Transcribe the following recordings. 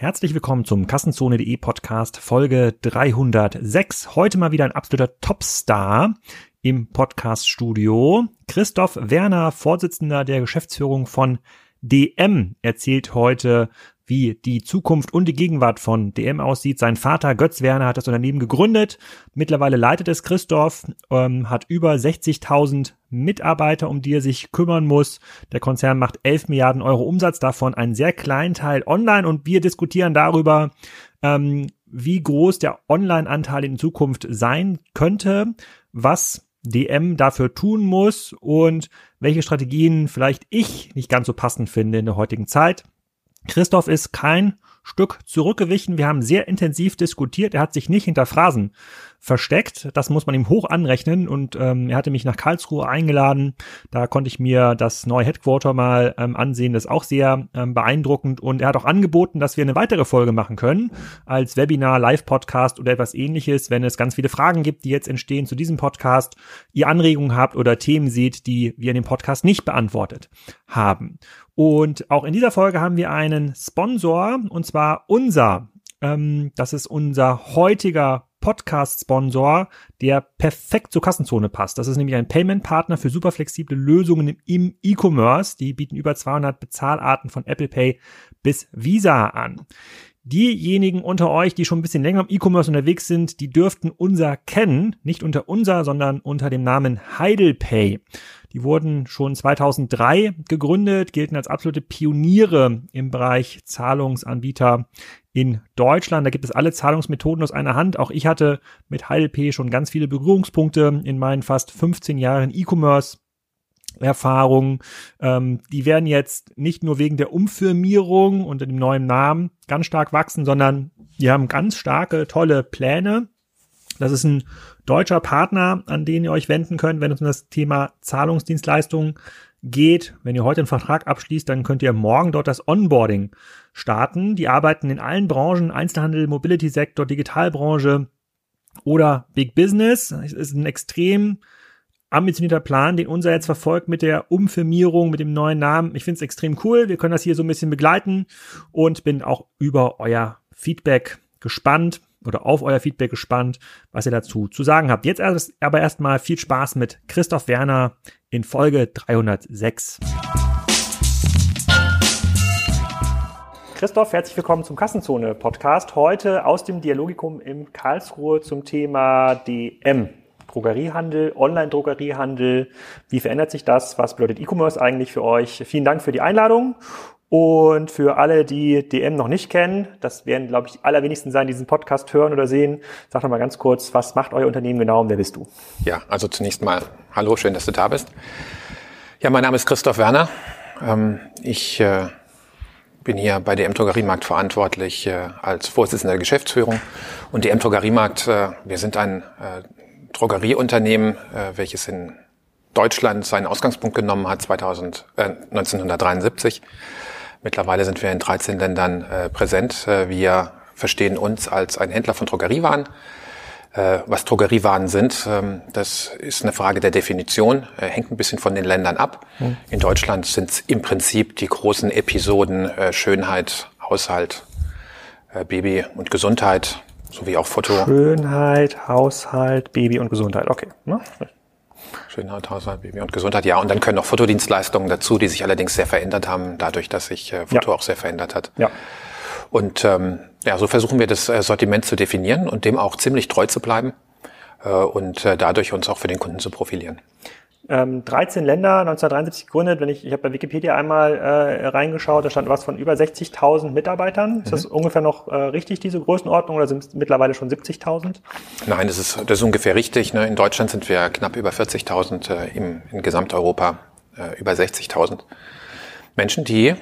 Herzlich willkommen zum Kassenzone.de Podcast Folge 306. Heute mal wieder ein absoluter Topstar im Podcaststudio. Christoph Werner, Vorsitzender der Geschäftsführung von DM, erzählt heute, wie die Zukunft und die Gegenwart von DM aussieht. Sein Vater Götz Werner hat das Unternehmen gegründet. Mittlerweile leitet es Christoph, ähm, hat über 60.000 Mitarbeiter, um die er sich kümmern muss. Der Konzern macht 11 Milliarden Euro Umsatz, davon einen sehr kleinen Teil online und wir diskutieren darüber, ähm, wie groß der Online-Anteil in Zukunft sein könnte, was DM dafür tun muss und welche Strategien vielleicht ich nicht ganz so passend finde in der heutigen Zeit. Christoph ist kein Stück zurückgewichen. Wir haben sehr intensiv diskutiert. Er hat sich nicht hinter Phrasen versteckt. Das muss man ihm hoch anrechnen. Und ähm, er hatte mich nach Karlsruhe eingeladen. Da konnte ich mir das neue Headquarter mal ähm, ansehen. Das ist auch sehr ähm, beeindruckend. Und er hat auch angeboten, dass wir eine weitere Folge machen können als Webinar, Live-Podcast oder etwas ähnliches, wenn es ganz viele Fragen gibt, die jetzt entstehen zu diesem Podcast, ihr Anregungen habt oder Themen seht, die wir in dem Podcast nicht beantwortet haben. Und auch in dieser Folge haben wir einen Sponsor, und zwar unser. Ähm, das ist unser heutiger Podcast-Sponsor, der perfekt zur Kassenzone passt. Das ist nämlich ein Payment-Partner für super flexible Lösungen im E-Commerce. Die bieten über 200 Bezahlarten von Apple Pay bis Visa an. Diejenigen unter euch, die schon ein bisschen länger im E-Commerce unterwegs sind, die dürften unser kennen, nicht unter unser, sondern unter dem Namen HeidelPay. Die wurden schon 2003 gegründet, gelten als absolute Pioniere im Bereich Zahlungsanbieter in Deutschland. Da gibt es alle Zahlungsmethoden aus einer Hand. Auch ich hatte mit HeidelP schon ganz viele Berührungspunkte in meinen fast 15 Jahren E-Commerce. Erfahrung. Ähm, die werden jetzt nicht nur wegen der Umfirmierung unter dem neuen Namen ganz stark wachsen, sondern die haben ganz starke, tolle Pläne. Das ist ein deutscher Partner, an den ihr euch wenden könnt, wenn es um das Thema Zahlungsdienstleistungen geht. Wenn ihr heute einen Vertrag abschließt, dann könnt ihr morgen dort das Onboarding starten. Die arbeiten in allen Branchen, Einzelhandel, Mobility-Sektor, Digitalbranche oder Big Business. Es ist ein extrem ambitionierter Plan, den unser jetzt verfolgt mit der Umfirmierung, mit dem neuen Namen. Ich finde es extrem cool. Wir können das hier so ein bisschen begleiten und bin auch über euer Feedback gespannt oder auf euer Feedback gespannt, was ihr dazu zu sagen habt. Jetzt aber erstmal viel Spaß mit Christoph Werner in Folge 306. Christoph, herzlich willkommen zum Kassenzone Podcast. Heute aus dem Dialogikum im Karlsruhe zum Thema DM. Drogeriehandel, Online-Drogeriehandel. Wie verändert sich das? Was bedeutet E-Commerce eigentlich für euch? Vielen Dank für die Einladung. Und für alle, die DM noch nicht kennen, das werden, glaube ich, allerwenigsten sein, die diesen Podcast hören oder sehen. Sag doch mal ganz kurz, was macht euer Unternehmen genau und wer bist du? Ja, also zunächst mal, hallo, schön, dass du da bist. Ja, mein Name ist Christoph Werner. Ähm, ich äh, bin hier bei DM Drogeriemarkt verantwortlich äh, als Vorsitzender der Geschäftsführung. Und DM Drogeriemarkt, äh, wir sind ein Drogerieunternehmen, welches in Deutschland seinen Ausgangspunkt genommen hat 2000, äh, 1973 Mittlerweile sind wir in 13 Ländern äh, präsent. Äh, wir verstehen uns als ein Händler von Drogeriewaren. Äh, was Drogeriewaren sind, ähm, das ist eine Frage der Definition, äh, hängt ein bisschen von den Ländern ab. Mhm. In Deutschland sind es im Prinzip die großen Episoden äh, Schönheit, Haushalt, äh, Baby und Gesundheit, sowie auch Foto. Schönheit, Haushalt, Baby und Gesundheit, okay. Ne? Schönheit, Haushalt, Baby und Gesundheit, ja. Und dann können noch Fotodienstleistungen dazu, die sich allerdings sehr verändert haben, dadurch, dass sich äh, Foto ja. auch sehr verändert hat. Ja. Und ähm, ja, so versuchen wir das äh, Sortiment zu definieren und dem auch ziemlich treu zu bleiben äh, und äh, dadurch uns auch für den Kunden zu profilieren ähm, 13 Länder, 1973 gegründet. Wenn ich, ich habe bei Wikipedia einmal äh, reingeschaut, da stand was von über 60.000 Mitarbeitern. Mhm. Ist das mhm. ungefähr noch äh, richtig, diese Größenordnung, oder sind es mittlerweile schon 70.000? Nein, das ist, das ist ungefähr richtig. Ne? In Deutschland sind wir knapp über 40.000, äh, im, in Gesamteuropa äh, über 60.000 Menschen, die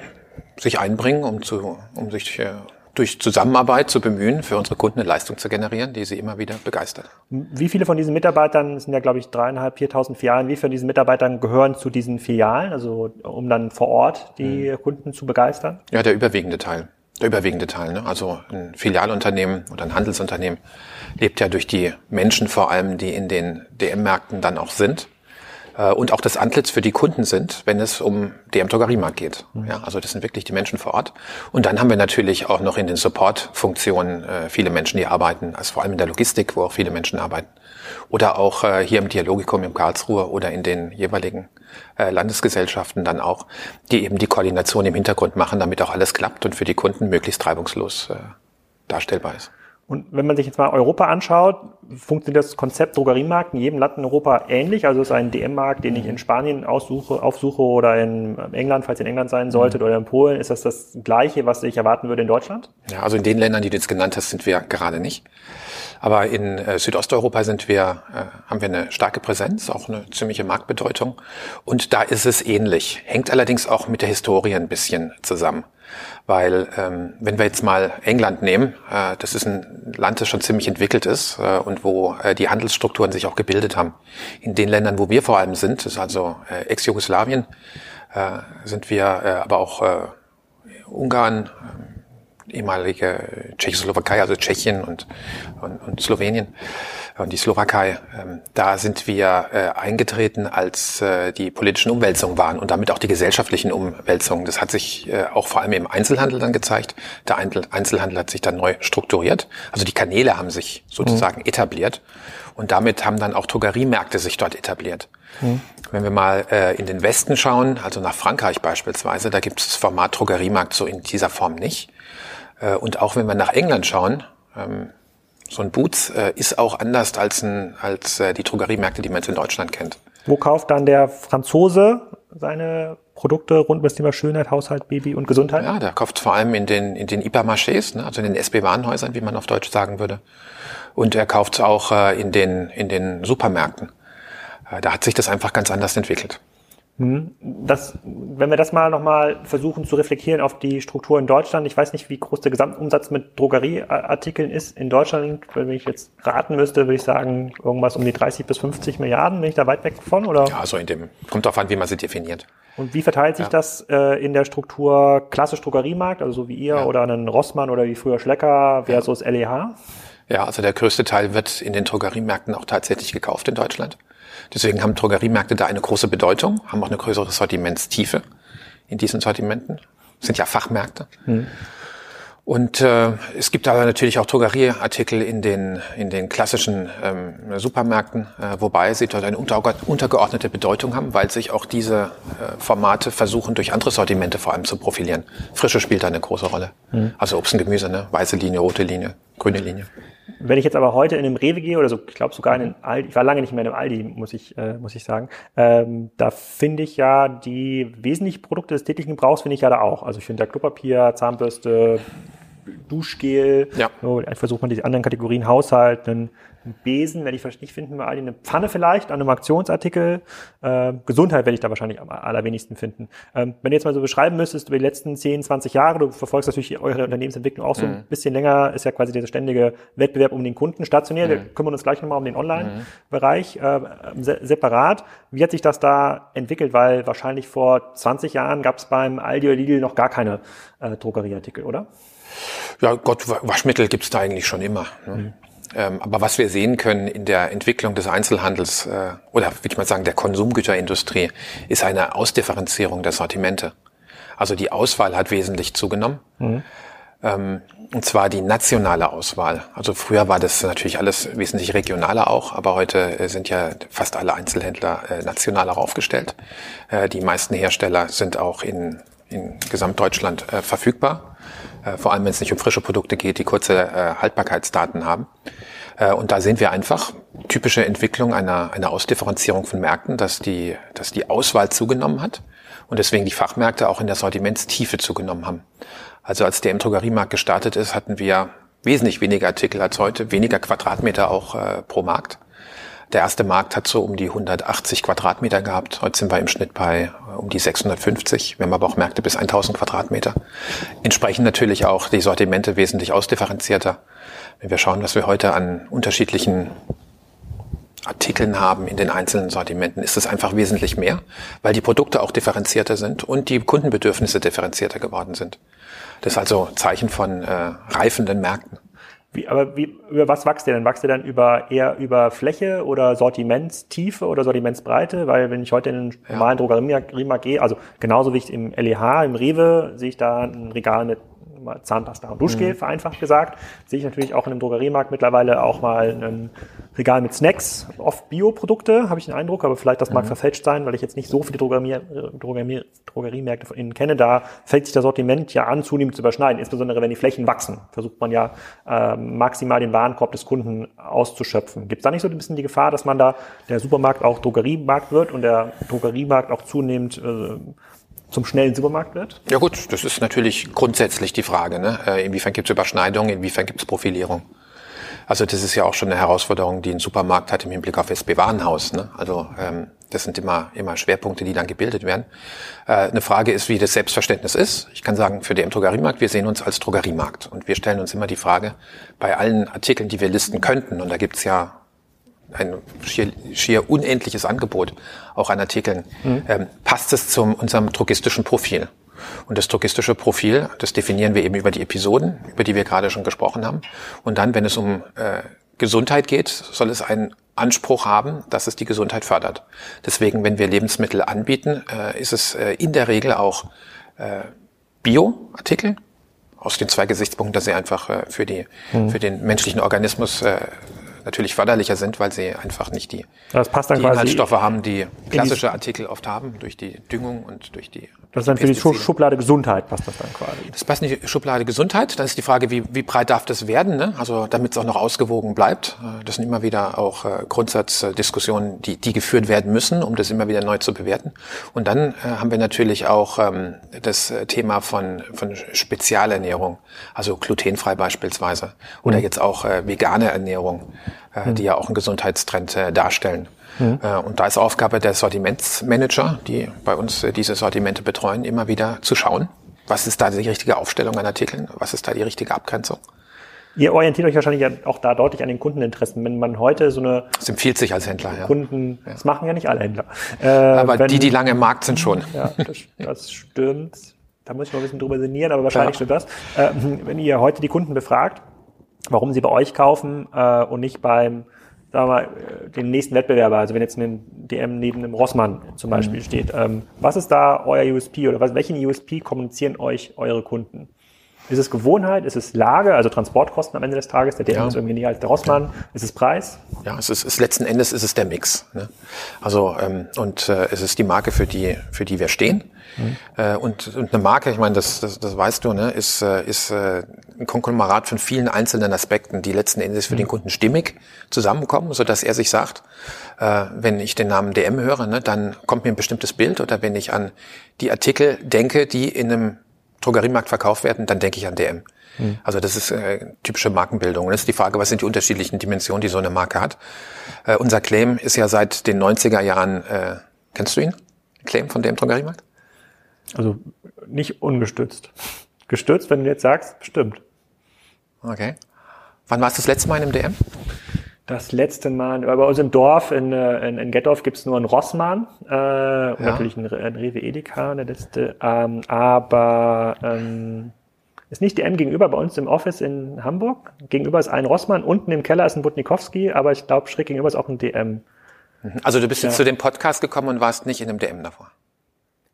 sich einbringen, um, zu, um sich äh, durch Zusammenarbeit zu bemühen, für unsere Kunden eine Leistung zu generieren, die sie immer wieder begeistert. Wie viele von diesen Mitarbeitern, sind ja glaube ich dreieinhalb, viertausend Filialen, wie viele von diesen Mitarbeitern gehören zu diesen Filialen, also um dann vor Ort die mhm. Kunden zu begeistern? Ja, der überwiegende Teil. Der überwiegende Teil. Ne? Also ein Filialunternehmen oder ein Handelsunternehmen lebt ja durch die Menschen vor allem, die in den DM-Märkten dann auch sind. Äh, und auch das Antlitz für die Kunden sind, wenn es um DM Drogeriemarkt geht. Mhm. Ja, also das sind wirklich die Menschen vor Ort. Und dann haben wir natürlich auch noch in den Support-Funktionen äh, viele Menschen, die arbeiten, also vor allem in der Logistik, wo auch viele Menschen arbeiten. Oder auch äh, hier im Dialogikum im Karlsruhe oder in den jeweiligen äh, Landesgesellschaften dann auch, die eben die Koordination im Hintergrund machen, damit auch alles klappt und für die Kunden möglichst reibungslos äh, darstellbar ist. Und wenn man sich jetzt mal Europa anschaut, funktioniert das Konzept Drogeriemarkt in jedem Land in Europa ähnlich? Also ist ein DM-Markt, den ich in Spanien aussuche, aufsuche oder in England, falls ihr in England sein solltet, mhm. oder in Polen, ist das das Gleiche, was ich erwarten würde in Deutschland? Ja, also in den Ländern, die du jetzt genannt hast, sind wir gerade nicht. Aber in äh, Südosteuropa sind wir, äh, haben wir eine starke Präsenz, auch eine ziemliche Marktbedeutung. Und da ist es ähnlich. Hängt allerdings auch mit der Historie ein bisschen zusammen. Weil ähm, wenn wir jetzt mal England nehmen, äh, das ist ein Land, das schon ziemlich entwickelt ist äh, und wo äh, die Handelsstrukturen sich auch gebildet haben. In den Ländern, wo wir vor allem sind, das ist also äh, Ex-Jugoslawien, äh, sind wir äh, aber auch äh, Ungarn, ehemalige Tschechoslowakei, also Tschechien und, und, und Slowenien und die Slowakei. Ähm, da sind wir äh, eingetreten, als äh, die politischen Umwälzungen waren und damit auch die gesellschaftlichen Umwälzungen. Das hat sich äh, auch vor allem im Einzelhandel dann gezeigt. Der Einzelhandel hat sich dann neu strukturiert. Also die Kanäle haben sich sozusagen mhm. etabliert. Und damit haben dann auch Drogeriemärkte sich dort etabliert. Mhm. Wenn wir mal äh, in den Westen schauen, also nach Frankreich beispielsweise, da gibt es das Format Drogeriemarkt so in dieser Form nicht. Äh, und auch wenn wir nach England schauen, ähm, so ein Boots äh, ist auch anders als, ein, als äh, die Drogeriemärkte, die man jetzt in Deutschland kennt. Wo kauft dann der Franzose seine Produkte rund um das Thema Schönheit, Haushalt, Baby und Gesundheit? Ja, der kauft vor allem in den, in den Hypermarchés, ne, also in den SB-Warenhäusern, wie man auf Deutsch sagen würde. Und er kauft auch äh, in, den, in den Supermärkten. Äh, da hat sich das einfach ganz anders entwickelt. Hm. Das, wenn wir das mal nochmal versuchen zu reflektieren auf die Struktur in Deutschland, ich weiß nicht, wie groß der Gesamtumsatz mit Drogerieartikeln ist in Deutschland. Wenn ich jetzt raten müsste, würde ich sagen, irgendwas um die 30 bis 50 Milliarden. Bin ich da weit weg von? Oder? Ja, so in dem, kommt darauf an, wie man sie definiert. Und wie verteilt sich ja. das äh, in der Struktur klassisch Drogeriemarkt, also so wie ihr ja. oder einen Rossmann oder wie früher Schlecker versus ja. LEH? Ja, also der größte Teil wird in den Drogeriemärkten auch tatsächlich gekauft in Deutschland. Deswegen haben Drogeriemärkte da eine große Bedeutung, haben auch eine größere Sortimentstiefe in diesen Sortimenten. Das sind ja Fachmärkte. Mhm. Und äh, es gibt aber natürlich auch Drogerieartikel in den, in den klassischen ähm, Supermärkten, äh, wobei sie dort eine untergeordnete Bedeutung haben, weil sich auch diese äh, Formate versuchen, durch andere Sortimente vor allem zu profilieren. Frische spielt da eine große Rolle. Mhm. Also Obst und Gemüse, ne? weiße Linie, rote Linie, grüne Linie. Wenn ich jetzt aber heute in einem Rewe gehe oder so, ich glaube sogar in einem Aldi, ich war lange nicht mehr in einem Aldi, muss ich, äh, muss ich sagen, ähm, da finde ich ja die wesentlichen Produkte des täglichen Gebrauchs finde ich ja da auch. Also ich finde da Klopapier, Zahnbürste, Duschgel, ja. so, versucht man die anderen Kategorien Haushalt, einen ein Besen werde ich nicht finden bei Aldi, eine Pfanne vielleicht, Animationsartikel, äh, Gesundheit werde ich da wahrscheinlich am allerwenigsten finden. Ähm, wenn du jetzt mal so beschreiben müsstest, über die letzten 10, 20 Jahre, du verfolgst natürlich eure Unternehmensentwicklung auch so mhm. ein bisschen länger, ist ja quasi dieser ständige Wettbewerb um den Kunden stationär, mhm. wir kümmern uns gleich nochmal um den Online-Bereich äh, se separat. Wie hat sich das da entwickelt? Weil wahrscheinlich vor 20 Jahren gab es beim Aldi oder Lidl noch gar keine äh, Drogerieartikel, oder? Ja, Gott, Waschmittel gibt's da eigentlich schon immer. Ne? Mhm. Ähm, aber was wir sehen können in der Entwicklung des Einzelhandels äh, oder würde ich mal sagen der Konsumgüterindustrie, ist eine Ausdifferenzierung der Sortimente. Also die Auswahl hat wesentlich zugenommen. Mhm. Ähm, und zwar die nationale Auswahl. Also früher war das natürlich alles wesentlich regionaler auch, aber heute äh, sind ja fast alle Einzelhändler äh, nationaler aufgestellt. Die meisten Hersteller sind auch in, in Gesamtdeutschland verfügbar. Äh, vor allem wenn es nicht um frische Produkte geht, die kurze äh, Haltbarkeitsdaten haben. Äh, und da sehen wir einfach typische Entwicklung einer, einer Ausdifferenzierung von Märkten, dass die, dass die Auswahl zugenommen hat und deswegen die Fachmärkte auch in der Sortimentstiefe zugenommen haben. Also als der im Drogeriemarkt gestartet ist, hatten wir wesentlich weniger Artikel als heute, weniger Quadratmeter auch äh, pro Markt. Der erste Markt hat so um die 180 Quadratmeter gehabt. Heute sind wir im Schnitt bei äh, um die 650. Wir haben aber auch Märkte bis 1000 Quadratmeter. Entsprechend natürlich auch die Sortimente wesentlich ausdifferenzierter. Wenn wir schauen, was wir heute an unterschiedlichen Artikeln haben in den einzelnen Sortimenten, ist es einfach wesentlich mehr, weil die Produkte auch differenzierter sind und die Kundenbedürfnisse differenzierter geworden sind. Das ist also Zeichen von äh, reifenden Märkten. Wie, aber wie, über was wächst ihr denn? Wächst ihr dann über, eher über Fläche oder Sortimentstiefe oder Sortimentsbreite? Weil wenn ich heute in den normalen ja. Drogeriemarkt gehe, also genauso wie ich im LEH, im Rewe, sehe ich da ein Regal mit Zahnpasta und Duschgel, mhm. vereinfacht gesagt. Sehe ich natürlich auch in einem Drogeriemarkt mittlerweile auch mal ein Regal mit Snacks, oft Bioprodukte, habe ich den Eindruck, aber vielleicht das mag mhm. verfälscht sein, weil ich jetzt nicht so viele Drogerie, Drogerie, Drogeriemärkte von innen kenne. Da fällt sich das Sortiment ja an, zunehmend zu überschneiden, insbesondere wenn die Flächen wachsen. Versucht man ja äh, maximal den Warenkorb des Kunden auszuschöpfen. Gibt es da nicht so ein bisschen die Gefahr, dass man da der Supermarkt auch Drogeriemarkt wird und der Drogeriemarkt auch zunehmend äh, zum schnellen Supermarkt wird? Ja gut, das ist natürlich grundsätzlich die Frage. Ne? Äh, inwiefern gibt es Überschneidungen, inwiefern gibt es Profilierung? Also das ist ja auch schon eine Herausforderung, die ein Supermarkt hat im Hinblick auf SB Warenhaus. Ne? Also ähm, das sind immer, immer Schwerpunkte, die dann gebildet werden. Äh, eine Frage ist, wie das Selbstverständnis ist. Ich kann sagen, für den Drogeriemarkt, wir sehen uns als Drogeriemarkt. Und wir stellen uns immer die Frage, bei allen Artikeln, die wir listen könnten, und da gibt's ja ein schier, schier unendliches Angebot auch an Artikeln, mhm. ähm, passt es zu unserem drogistischen Profil. Und das drogistische Profil, das definieren wir eben über die Episoden, über die wir gerade schon gesprochen haben. Und dann, wenn es um äh, Gesundheit geht, soll es einen Anspruch haben, dass es die Gesundheit fördert. Deswegen, wenn wir Lebensmittel anbieten, äh, ist es äh, in der Regel auch äh, Bio-Artikel, aus den zwei Gesichtspunkten, dass sie einfach äh, für, die, mhm. für den menschlichen Organismus äh, natürlich förderlicher sind, weil sie einfach nicht die, die Inhaltsstoffe haben, die klassische Artikel oft haben, durch die Düngung und durch die das ist dann für die Schublade Gesundheit passt das dann quasi. Das passt nicht in die Schublade Gesundheit. Dann ist die Frage, wie, wie breit darf das werden? Ne? Also damit es auch noch ausgewogen bleibt. Äh, das sind immer wieder auch äh, Grundsatzdiskussionen, die, die geführt werden müssen, um das immer wieder neu zu bewerten. Und dann äh, haben wir natürlich auch ähm, das Thema von, von Spezialernährung, also glutenfrei beispielsweise. Oder mhm. jetzt auch äh, vegane Ernährung, äh, mhm. die ja auch einen Gesundheitstrend äh, darstellen. Mhm. Und da ist Aufgabe der Sortimentsmanager, die bei uns äh, diese Sortimente betreuen, immer wieder zu schauen, was ist da die richtige Aufstellung an Artikeln, was ist da die richtige Abgrenzung. Ihr orientiert euch wahrscheinlich auch da deutlich an den Kundeninteressen. Wenn man heute so eine... Das empfiehlt sich als Händler, ja. Kunden, das machen ja nicht alle Händler. Äh, aber wenn, die, die lange im Markt sind schon. Ja, das, das stimmt. Da muss ich noch ein bisschen drüber sinnieren, aber wahrscheinlich ja. stimmt das. Äh, wenn ihr heute die Kunden befragt, warum sie bei euch kaufen äh, und nicht beim sagen wir mal, äh, den nächsten Wettbewerber, also wenn jetzt ein DM neben einem Rossmann zum Beispiel mhm. steht, ähm, was ist da euer USP oder was, welchen USP kommunizieren euch eure Kunden? Ist es Gewohnheit? Ist es Lage, also Transportkosten am Ende des Tages? Der DM ja. ist irgendwie näher als der Rossmann. Ist es Preis? Ja, es ist, es letzten Endes ist es der Mix. Ne? Also ähm, und äh, es ist die Marke, für die für die wir stehen. Mhm. Äh, und, und eine Marke, ich meine, das, das, das weißt du, ne, ist, äh, ist äh, ein Konglomerat von vielen einzelnen Aspekten, die letzten Endes für mhm. den Kunden stimmig zusammenkommen, so dass er sich sagt, äh, wenn ich den Namen DM höre, ne, dann kommt mir ein bestimmtes Bild oder wenn ich an die Artikel denke, die in einem Drogeriemarkt verkauft werden, dann denke ich an DM. Mhm. Also das ist äh, typische Markenbildung. Und das ist die Frage, was sind die unterschiedlichen Dimensionen, die so eine Marke hat. Äh, unser Claim ist ja seit den 90er Jahren, äh, kennst du ihn? Claim von DM Drogeriemarkt? Also nicht ungestützt. Gestützt, wenn du jetzt sagst, bestimmt. Okay. Wann warst du das letzte Mal in einem DM? Das letzte Mal, bei uns im Dorf in, äh, in, in Gettorf gibt's nur einen Rossmann, äh, ja. natürlich einen, einen Rewe Edeka, der letzte, ähm, aber ähm, ist nicht DM gegenüber bei uns im Office in Hamburg. Gegenüber ist ein Rossmann, unten im Keller ist ein Butnikowski, aber ich glaube, schräg gegenüber ist auch ein DM. Also du bist ja. jetzt zu dem Podcast gekommen und warst nicht in einem DM davor?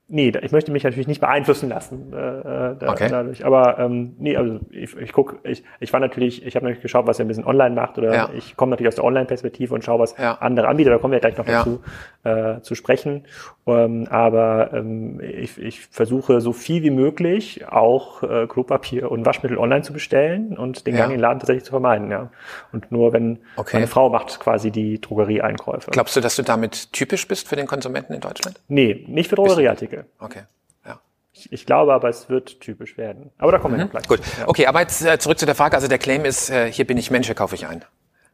Nee, ich möchte mich natürlich nicht beeinflussen lassen äh, äh, da, okay. dadurch. Aber ähm, nee, also ich, ich guck, ich, ich war natürlich, ich habe natürlich geschaut, was er ein bisschen online macht oder ja. ich komme natürlich aus der Online-Perspektive und schaue, was ja. andere anbieten. Da kommen wir gleich noch ja. dazu äh, zu sprechen. Ähm, aber ähm, ich, ich versuche so viel wie möglich auch äh, Klopapier und Waschmittel online zu bestellen und den Gang in den Laden tatsächlich zu vermeiden. Ja. Und nur wenn okay. meine Frau macht quasi die Drogerieeinkäufe. Glaubst du, dass du damit typisch bist für den Konsumenten in Deutschland? Nee, nicht für Drogerieartikel. Artikel. Okay. Ja. Ich, ich, glaube aber, es wird typisch werden. Aber da kommen mhm. wir gleich. Gut. Ja. Okay, aber jetzt äh, zurück zu der Frage. Also der Claim ist, äh, hier bin ich Mensch, hier kaufe ich ein.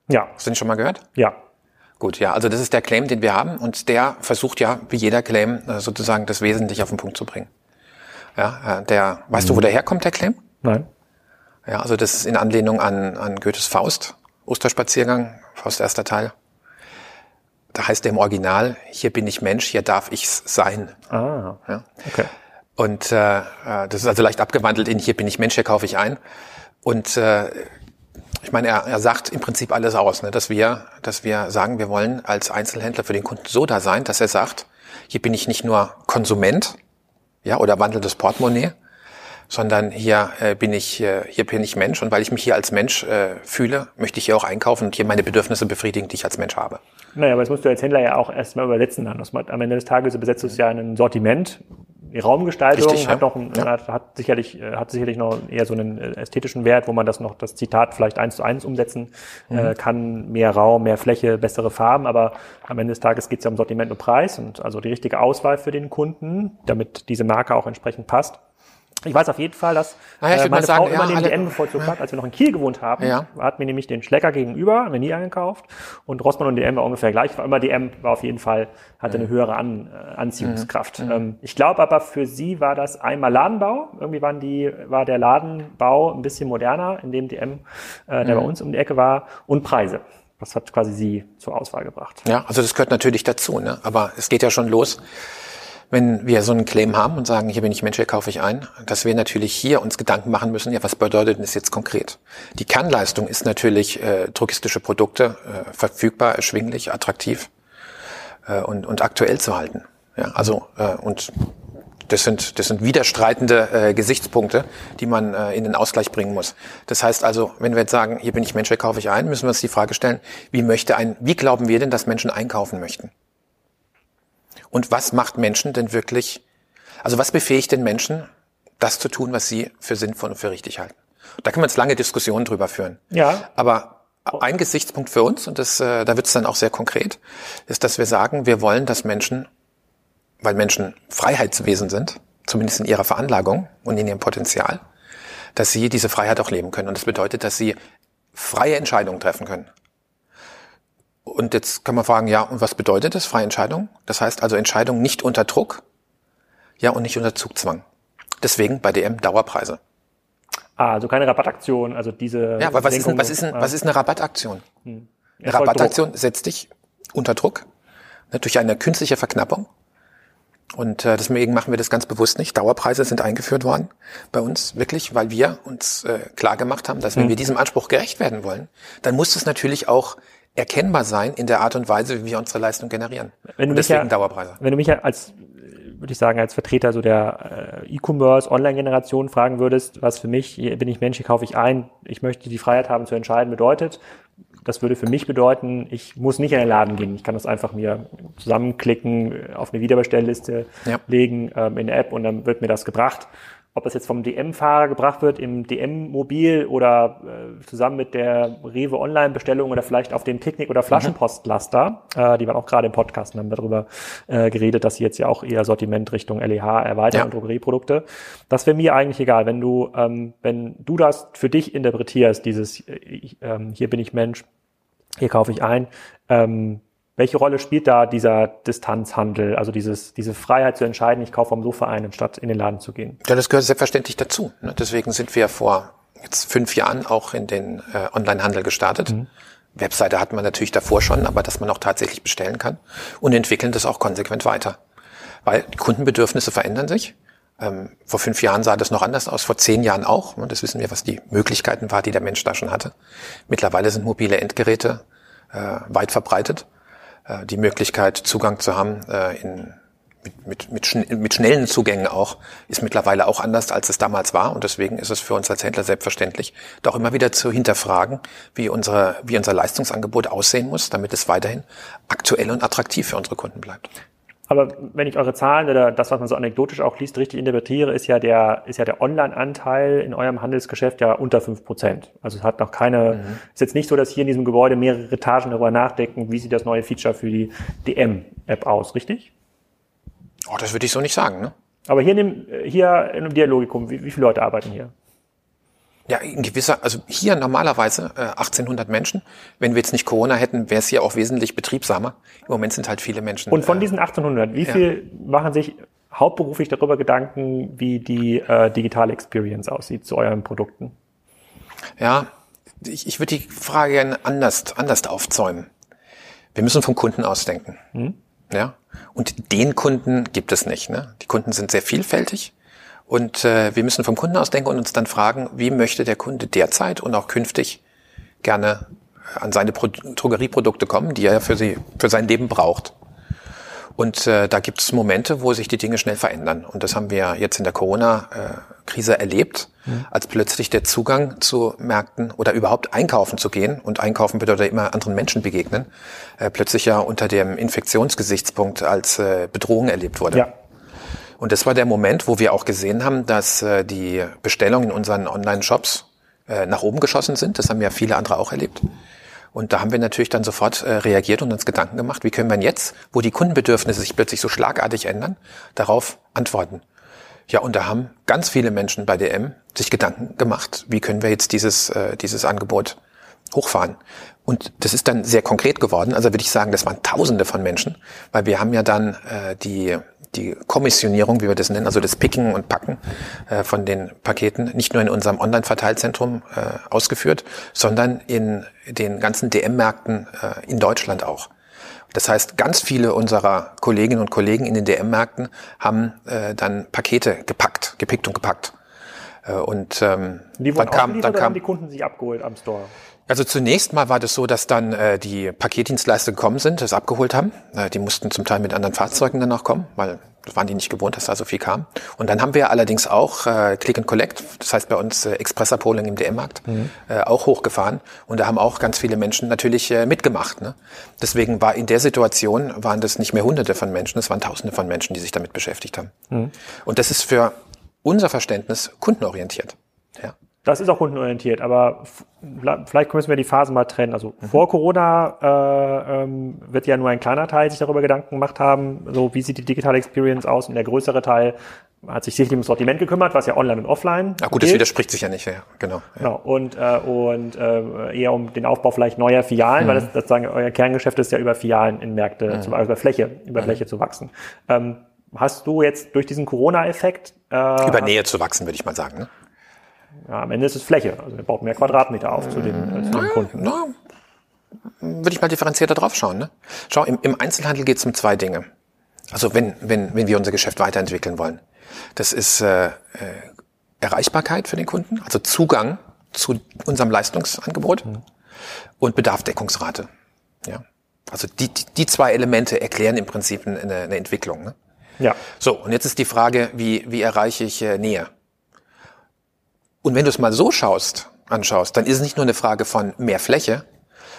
Ja. Hast du den schon mal gehört? Ja. Gut, ja, also das ist der Claim, den wir haben und der versucht ja, wie jeder Claim, äh, sozusagen das Wesentliche auf den Punkt zu bringen. Ja, äh, der, weißt mhm. du, wo mhm. der herkommt, der Claim? Nein. Ja, also das ist in Anlehnung an, an Goethes Faust, Osterspaziergang, Faust erster Teil da heißt er im Original, hier bin ich Mensch, hier darf ich's sein. Ah, ja. okay. Und äh, äh, das ist also leicht abgewandelt in hier bin ich Mensch, hier kaufe ich ein. Und äh, Ich meine, er, er sagt im Prinzip alles aus, ne? dass wir, dass wir sagen, wir wollen als Einzelhändler für den Kunden so da sein, dass er sagt, hier bin ich nicht nur Konsument, ja, oder wandelndes Portemonnaie, sondern hier äh, bin ich äh, hier bin ich Mensch und weil ich mich hier als Mensch äh, fühle, möchte ich hier auch einkaufen und hier meine Bedürfnisse befriedigen, die ich als Mensch habe. Naja, aber das musst du als Händler ja auch erstmal übersetzen dann. Am Ende des Tages besetzt du es ja ein Sortiment. Die Raumgestaltung Richtig, hat ja. noch ein, ja. hat, hat, sicherlich äh, hat sicherlich noch eher so einen äh, ästhetischen Wert, wo man das noch das Zitat vielleicht eins zu eins umsetzen mhm. äh, kann. Mehr Raum, mehr Fläche, bessere Farben, aber am Ende des Tages geht es ja um Sortiment und Preis und also die richtige Auswahl für den Kunden, damit diese Marke auch entsprechend passt. Ich weiß auf jeden Fall, dass naja, ich äh, meine sagen, Frau immer ja, den DM bevorzugt hat. Als wir noch in Kiel gewohnt haben, ja. hat mir nämlich den Schlecker gegenüber, haben wir nie eingekauft. Und Rossmann und DM war ungefähr gleich. War immer DM war auf jeden Fall, hatte eine höhere An, äh, Anziehungskraft. Mhm. Ähm, ich glaube aber für sie war das einmal Ladenbau. Irgendwie waren die, war der Ladenbau ein bisschen moderner, in dem DM, äh, der mhm. bei uns um die Ecke war, und Preise. Das hat quasi sie zur Auswahl gebracht. Ja, also das gehört natürlich dazu, ne? Aber es geht ja schon los wenn wir so einen Claim haben und sagen, hier bin ich Mensch, hier kaufe ich ein, dass wir natürlich hier uns Gedanken machen müssen, ja, was bedeutet das jetzt konkret? Die Kernleistung ist natürlich äh, druckistische Produkte äh, verfügbar, erschwinglich, attraktiv äh, und, und aktuell zu halten. Ja, also äh, und das sind, das sind widerstreitende äh, Gesichtspunkte, die man äh, in den Ausgleich bringen muss. Das heißt also, wenn wir jetzt sagen, hier bin ich Mensch, hier kaufe ich ein, müssen wir uns die Frage stellen, wie möchte ein, wie glauben wir denn, dass Menschen einkaufen möchten? Und was macht Menschen denn wirklich, also was befähigt den Menschen, das zu tun, was sie für sinnvoll und für richtig halten? Da kann man jetzt lange Diskussionen drüber führen. Ja. Aber ein Gesichtspunkt für uns, und das, äh, da wird es dann auch sehr konkret, ist, dass wir sagen, wir wollen, dass Menschen, weil Menschen Freiheitswesen sind, zumindest in ihrer Veranlagung und in ihrem Potenzial, dass sie diese Freiheit auch leben können. Und das bedeutet, dass sie freie Entscheidungen treffen können. Und jetzt kann man fragen, ja, und was bedeutet das, freie Entscheidung? Das heißt also Entscheidung nicht unter Druck, ja, und nicht unter Zugzwang. Deswegen bei DM Dauerpreise. Ah, also keine Rabattaktion, also diese. Ja, aber was ist, ein, was, ist ein, was ist eine Rabattaktion? Hm. Eine Rabattaktion setzt dich unter Druck ne, durch eine künstliche Verknappung. Und äh, deswegen machen wir das ganz bewusst nicht. Dauerpreise sind eingeführt worden bei uns, wirklich, weil wir uns äh, klar gemacht haben, dass wenn hm. wir diesem Anspruch gerecht werden wollen, dann muss es natürlich auch erkennbar sein in der Art und Weise, wie wir unsere Leistung generieren. Wenn du und deswegen ja, Dauerpreise. Wenn du mich ja als würde ich sagen, als Vertreter so der äh, E-Commerce, Online-Generation fragen würdest, was für mich, bin ich Mensch, hier kaufe ich ein, ich möchte die Freiheit haben zu entscheiden, bedeutet, das würde für mich bedeuten, ich muss nicht in den Laden gehen. Ich kann das einfach mir zusammenklicken, auf eine Wiederbestellliste ja. legen ähm, in der App und dann wird mir das gebracht ob das jetzt vom DM-Fahrer gebracht wird im DM-Mobil oder äh, zusammen mit der Rewe Online-Bestellung oder vielleicht auf dem Picknick- oder Flaschenpostlaster. Mhm. Äh, die waren auch gerade im Podcast und haben darüber äh, geredet, dass sie jetzt ja auch eher Sortiment Richtung LEH erweitern ja. und Drogerieprodukte. Das wäre mir eigentlich egal, wenn du, ähm, wenn du das für dich interpretierst, dieses äh, ähm, hier bin ich Mensch, hier kaufe ich ein, ähm, welche Rolle spielt da dieser Distanzhandel, also dieses, diese Freiheit zu entscheiden, ich kaufe vom Sofa ein, anstatt in den Laden zu gehen? Ja, das gehört selbstverständlich dazu. Ne? Deswegen sind wir vor jetzt fünf Jahren auch in den äh, Online-Handel gestartet. Mhm. Webseite hat man natürlich davor schon, aber dass man auch tatsächlich bestellen kann und entwickeln das auch konsequent weiter. Weil die Kundenbedürfnisse verändern sich. Ähm, vor fünf Jahren sah das noch anders aus, vor zehn Jahren auch. Und das wissen wir, was die Möglichkeiten war, die der Mensch da schon hatte. Mittlerweile sind mobile Endgeräte äh, weit verbreitet äh, die Möglichkeit, Zugang zu haben äh, in, mit, mit, mit, schn mit schnellen Zugängen auch, ist mittlerweile auch anders, als es damals war. Und deswegen ist es für uns als Händler selbstverständlich, doch immer wieder zu hinterfragen, wie, unsere, wie unser Leistungsangebot aussehen muss, damit es weiterhin aktuell und attraktiv für unsere Kunden bleibt. Aber wenn ich eure Zahlen oder das, was man so anekdotisch auch liest, richtig interpretiere, ist ja der, ist ja der Online-Anteil in eurem Handelsgeschäft ja unter fünf Prozent. Also es hat noch keine, mhm. ist jetzt nicht so, dass hier in diesem Gebäude mehrere Etagen darüber nachdenken, wie sieht das neue Feature für die DM-App aus, richtig? Oh, das würde ich so nicht sagen, ne? Aber hier, in dem, hier in Dialogikum, wie, wie viele Leute arbeiten hier? Ja, in gewisser, also hier normalerweise äh, 1800 Menschen. Wenn wir jetzt nicht Corona hätten, wäre es hier auch wesentlich betriebsamer. Im Moment sind halt viele Menschen. Und von äh, diesen 1800, wie ja. viel machen sich hauptberuflich darüber Gedanken, wie die äh, digitale Experience aussieht zu euren Produkten? Ja, ich, ich würde die Frage gerne anders, anders aufzäumen. Wir müssen vom Kunden ausdenken. Hm? Ja. Und den Kunden gibt es nicht. Ne? Die Kunden sind sehr vielfältig. Und äh, wir müssen vom Kunden aus denken und uns dann fragen, wie möchte der Kunde derzeit und auch künftig gerne an seine Pro Drogerieprodukte kommen, die er für, sie, für sein Leben braucht. Und äh, da gibt es Momente, wo sich die Dinge schnell verändern. Und das haben wir jetzt in der Corona-Krise erlebt, mhm. als plötzlich der Zugang zu Märkten oder überhaupt einkaufen zu gehen, und einkaufen bedeutet immer anderen Menschen begegnen, äh, plötzlich ja unter dem Infektionsgesichtspunkt als äh, Bedrohung erlebt wurde. Ja. Und das war der Moment, wo wir auch gesehen haben, dass äh, die Bestellungen in unseren Online-Shops äh, nach oben geschossen sind. Das haben ja viele andere auch erlebt. Und da haben wir natürlich dann sofort äh, reagiert und uns Gedanken gemacht, wie können wir jetzt, wo die Kundenbedürfnisse sich plötzlich so schlagartig ändern, darauf antworten. Ja, und da haben ganz viele Menschen bei DM sich Gedanken gemacht, wie können wir jetzt dieses, äh, dieses Angebot hochfahren. Und das ist dann sehr konkret geworden. Also würde ich sagen, das waren Tausende von Menschen, weil wir haben ja dann äh, die die Kommissionierung, wie wir das nennen, also das Picken und Packen äh, von den Paketen, nicht nur in unserem Online-Verteilzentrum äh, ausgeführt, sondern in den ganzen DM-Märkten äh, in Deutschland auch. Das heißt, ganz viele unserer Kolleginnen und Kollegen in den DM-Märkten haben äh, dann Pakete gepackt, gepickt und gepackt. Äh, und ähm, die dann kam, dann kam, haben die Kunden sich abgeholt am Store? Also zunächst mal war das so, dass dann äh, die Paketdienstleister gekommen sind, das abgeholt haben. Äh, die mussten zum Teil mit anderen Fahrzeugen dann auch kommen, weil das waren die nicht gewohnt, dass da so viel kam. Und dann haben wir allerdings auch äh, Click and Collect, das heißt bei uns äh, Express-Abholung im DM-Markt, mhm. äh, auch hochgefahren. Und da haben auch ganz viele Menschen natürlich äh, mitgemacht. Ne? Deswegen war in der Situation, waren das nicht mehr Hunderte von Menschen, es waren Tausende von Menschen, die sich damit beschäftigt haben. Mhm. Und das ist für unser Verständnis kundenorientiert. Ja. Das ist auch kundenorientiert, aber vielleicht müssen wir die Phasen mal trennen. Also mhm. vor Corona äh, ähm, wird ja nur ein kleiner Teil sich darüber Gedanken gemacht haben, so wie sieht die digitale Experience aus und der größere Teil hat sich sicherlich ums Sortiment gekümmert, was ja online und offline. Ach gut, gilt. das widerspricht sich ja nicht, ja, genau. Ja. Genau und äh, und äh, eher um den Aufbau vielleicht neuer Filialen, mhm. weil das sozusagen euer Kerngeschäft ist ja über Filialen in Märkte, mhm. zu, also über Fläche, über mhm. Fläche zu wachsen. Ähm, hast du jetzt durch diesen Corona-Effekt äh, über Nähe zu wachsen, würde ich mal sagen. Ne? Ja, am Ende ist es Fläche. Also er baut mehr Quadratmeter auf zu den, äh, zu den Kunden. Na, würde ich mal differenzierter drauf schauen. Ne? Schau, im, im Einzelhandel geht es um zwei Dinge. Also wenn, wenn, wenn wir unser Geschäft weiterentwickeln wollen. Das ist äh, äh, Erreichbarkeit für den Kunden, also Zugang zu unserem Leistungsangebot mhm. und Bedarfdeckungsrate. Ja. Also die, die, die zwei Elemente erklären im Prinzip eine, eine Entwicklung. Ne? Ja. So, und jetzt ist die Frage, wie, wie erreiche ich äh, Nähe? Und wenn du es mal so schaust, anschaust, dann ist es nicht nur eine Frage von mehr Fläche,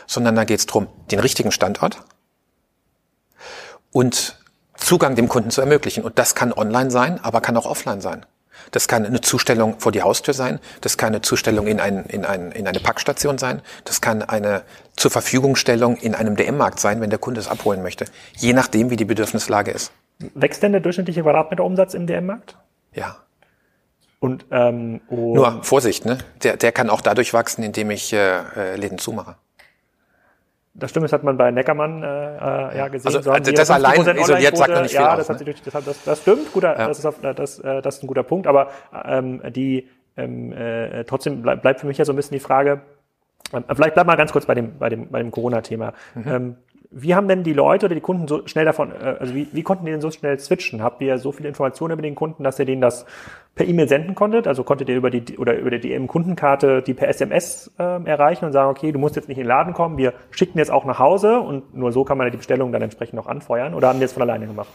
sondern da geht es darum, den richtigen Standort und Zugang dem Kunden zu ermöglichen. Und das kann online sein, aber kann auch offline sein. Das kann eine Zustellung vor die Haustür sein, das kann eine Zustellung in, ein, in, ein, in eine Packstation sein, das kann eine zur Verfügungstellung in einem DM-Markt sein, wenn der Kunde es abholen möchte, je nachdem, wie die Bedürfnislage ist. Wächst denn der durchschnittliche Quadratmeterumsatz im DM-Markt? Ja. Und, ähm, und Nur Vorsicht, ne? Der, der kann auch dadurch wachsen, indem ich äh, äh Läden zumache. Das stimmt, das hat man bei Neckermann äh, äh ja gesehen. Also, so also das allein isoliert sagt noch nicht viel ja, aus, das, hat sich durch, das, das, das stimmt, guter, ja. das, ist auf, das, äh, das ist ein guter Punkt. Aber ähm, die ähm, äh, trotzdem bleib, bleibt für mich ja so ein bisschen die Frage. Äh, vielleicht bleib mal ganz kurz bei dem bei dem bei dem Corona-Thema. Mhm. Ähm, wie haben denn die Leute oder die Kunden so schnell davon, äh, also wie, wie konnten die denn so schnell switchen? Habt ihr so viele Informationen über den Kunden, dass ihr denen das per E-Mail senden konntet? Also konntet ihr über die oder über die DM-Kundenkarte die per SMS äh, erreichen und sagen, okay, du musst jetzt nicht in den Laden kommen, wir schicken jetzt auch nach Hause und nur so kann man die Bestellung dann entsprechend noch anfeuern oder haben die es von alleine gemacht?